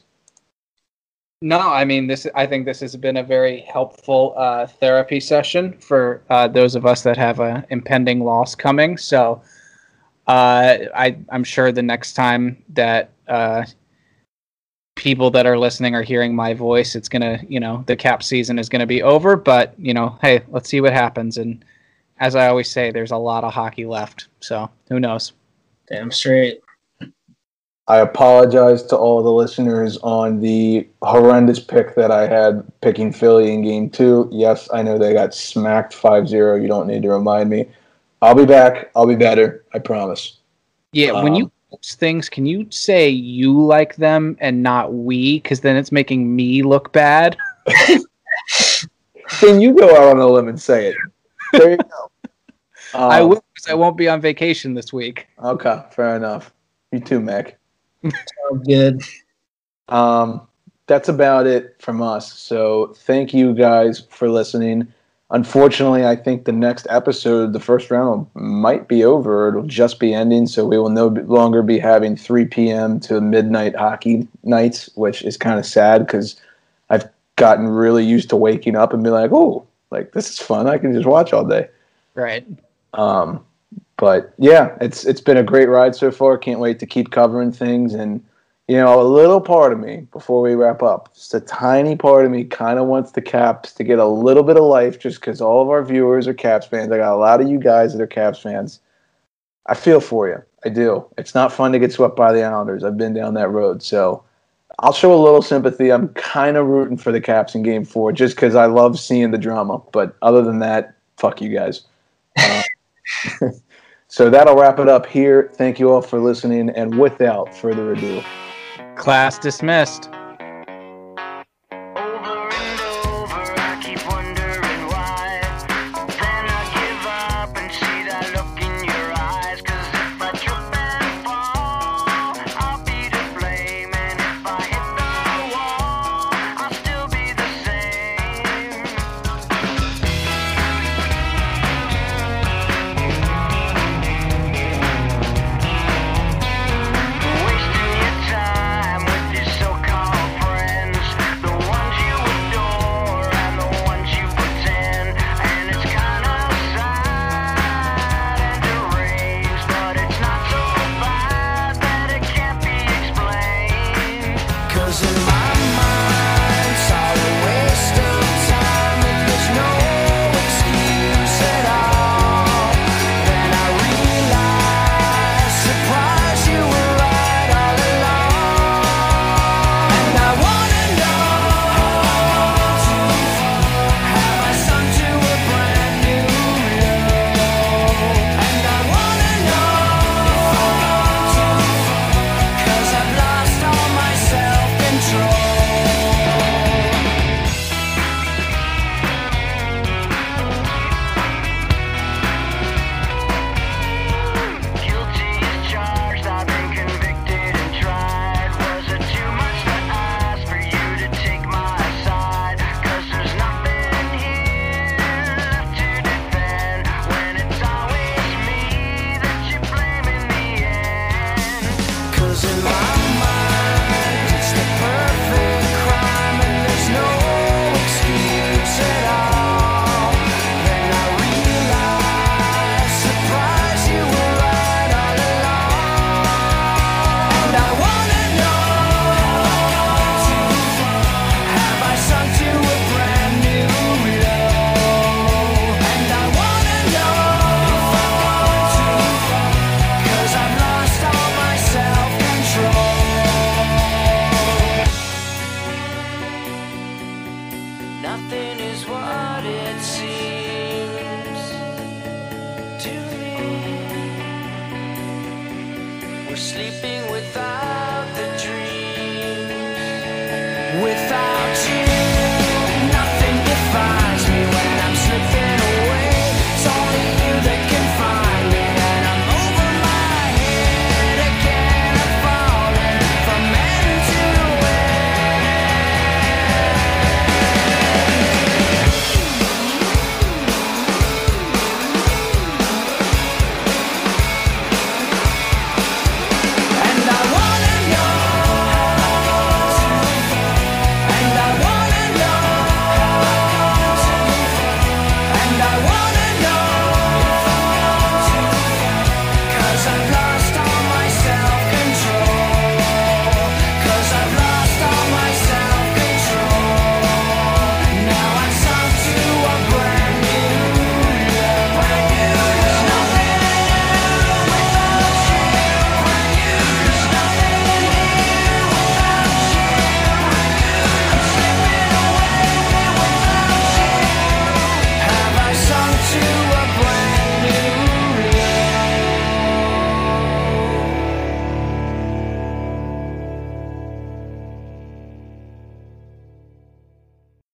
No, I mean this. I think this has been a very helpful uh, therapy session for uh, those of us that have a impending loss coming. So, uh, I I'm sure the next time that uh, people that are listening are hearing my voice, it's gonna you know the cap season is gonna be over. But you know, hey, let's see what happens. And as I always say, there's a lot of hockey left. So who knows? Damn straight. I apologize to all the listeners on the horrendous pick that I had picking Philly in game two. Yes, I know they got smacked 5 0. You don't need to remind me. I'll be back. I'll be better. I promise. Yeah, when you Um, post things, can you say you like them and not we? Because then it's making me look bad. Then you go out on a limb and say it. There you go. I Um, will because I won't be on vacation this week. Okay, fair enough. You too, Mac. Sounds good. Um, that's about it from us. So thank you guys for listening. Unfortunately, I think the next episode, the first round, might be over. It'll just be ending, so we will no longer be having 3 p.m. to midnight hockey nights, which is kind of sad because I've gotten really used to waking up and be like, oh, like this is fun. I can just watch all day. Right. Um, but yeah, it's it's been a great ride so far. Can't wait to keep covering things. And you know, a little part of me before we wrap up, just a tiny part of me, kind of wants the Caps to get a little bit of life, just because all of our viewers are Caps fans. I got a lot of you guys that are Caps fans. I feel for you. I do. It's not fun to get swept by the Islanders. I've been down that road, so I'll show a little sympathy. I'm kind of rooting for the Caps in Game Four, just because I love seeing the drama. But other than that, fuck you guys. Uh, so that'll wrap it up here. Thank you all for listening, and without further ado, Class dismissed.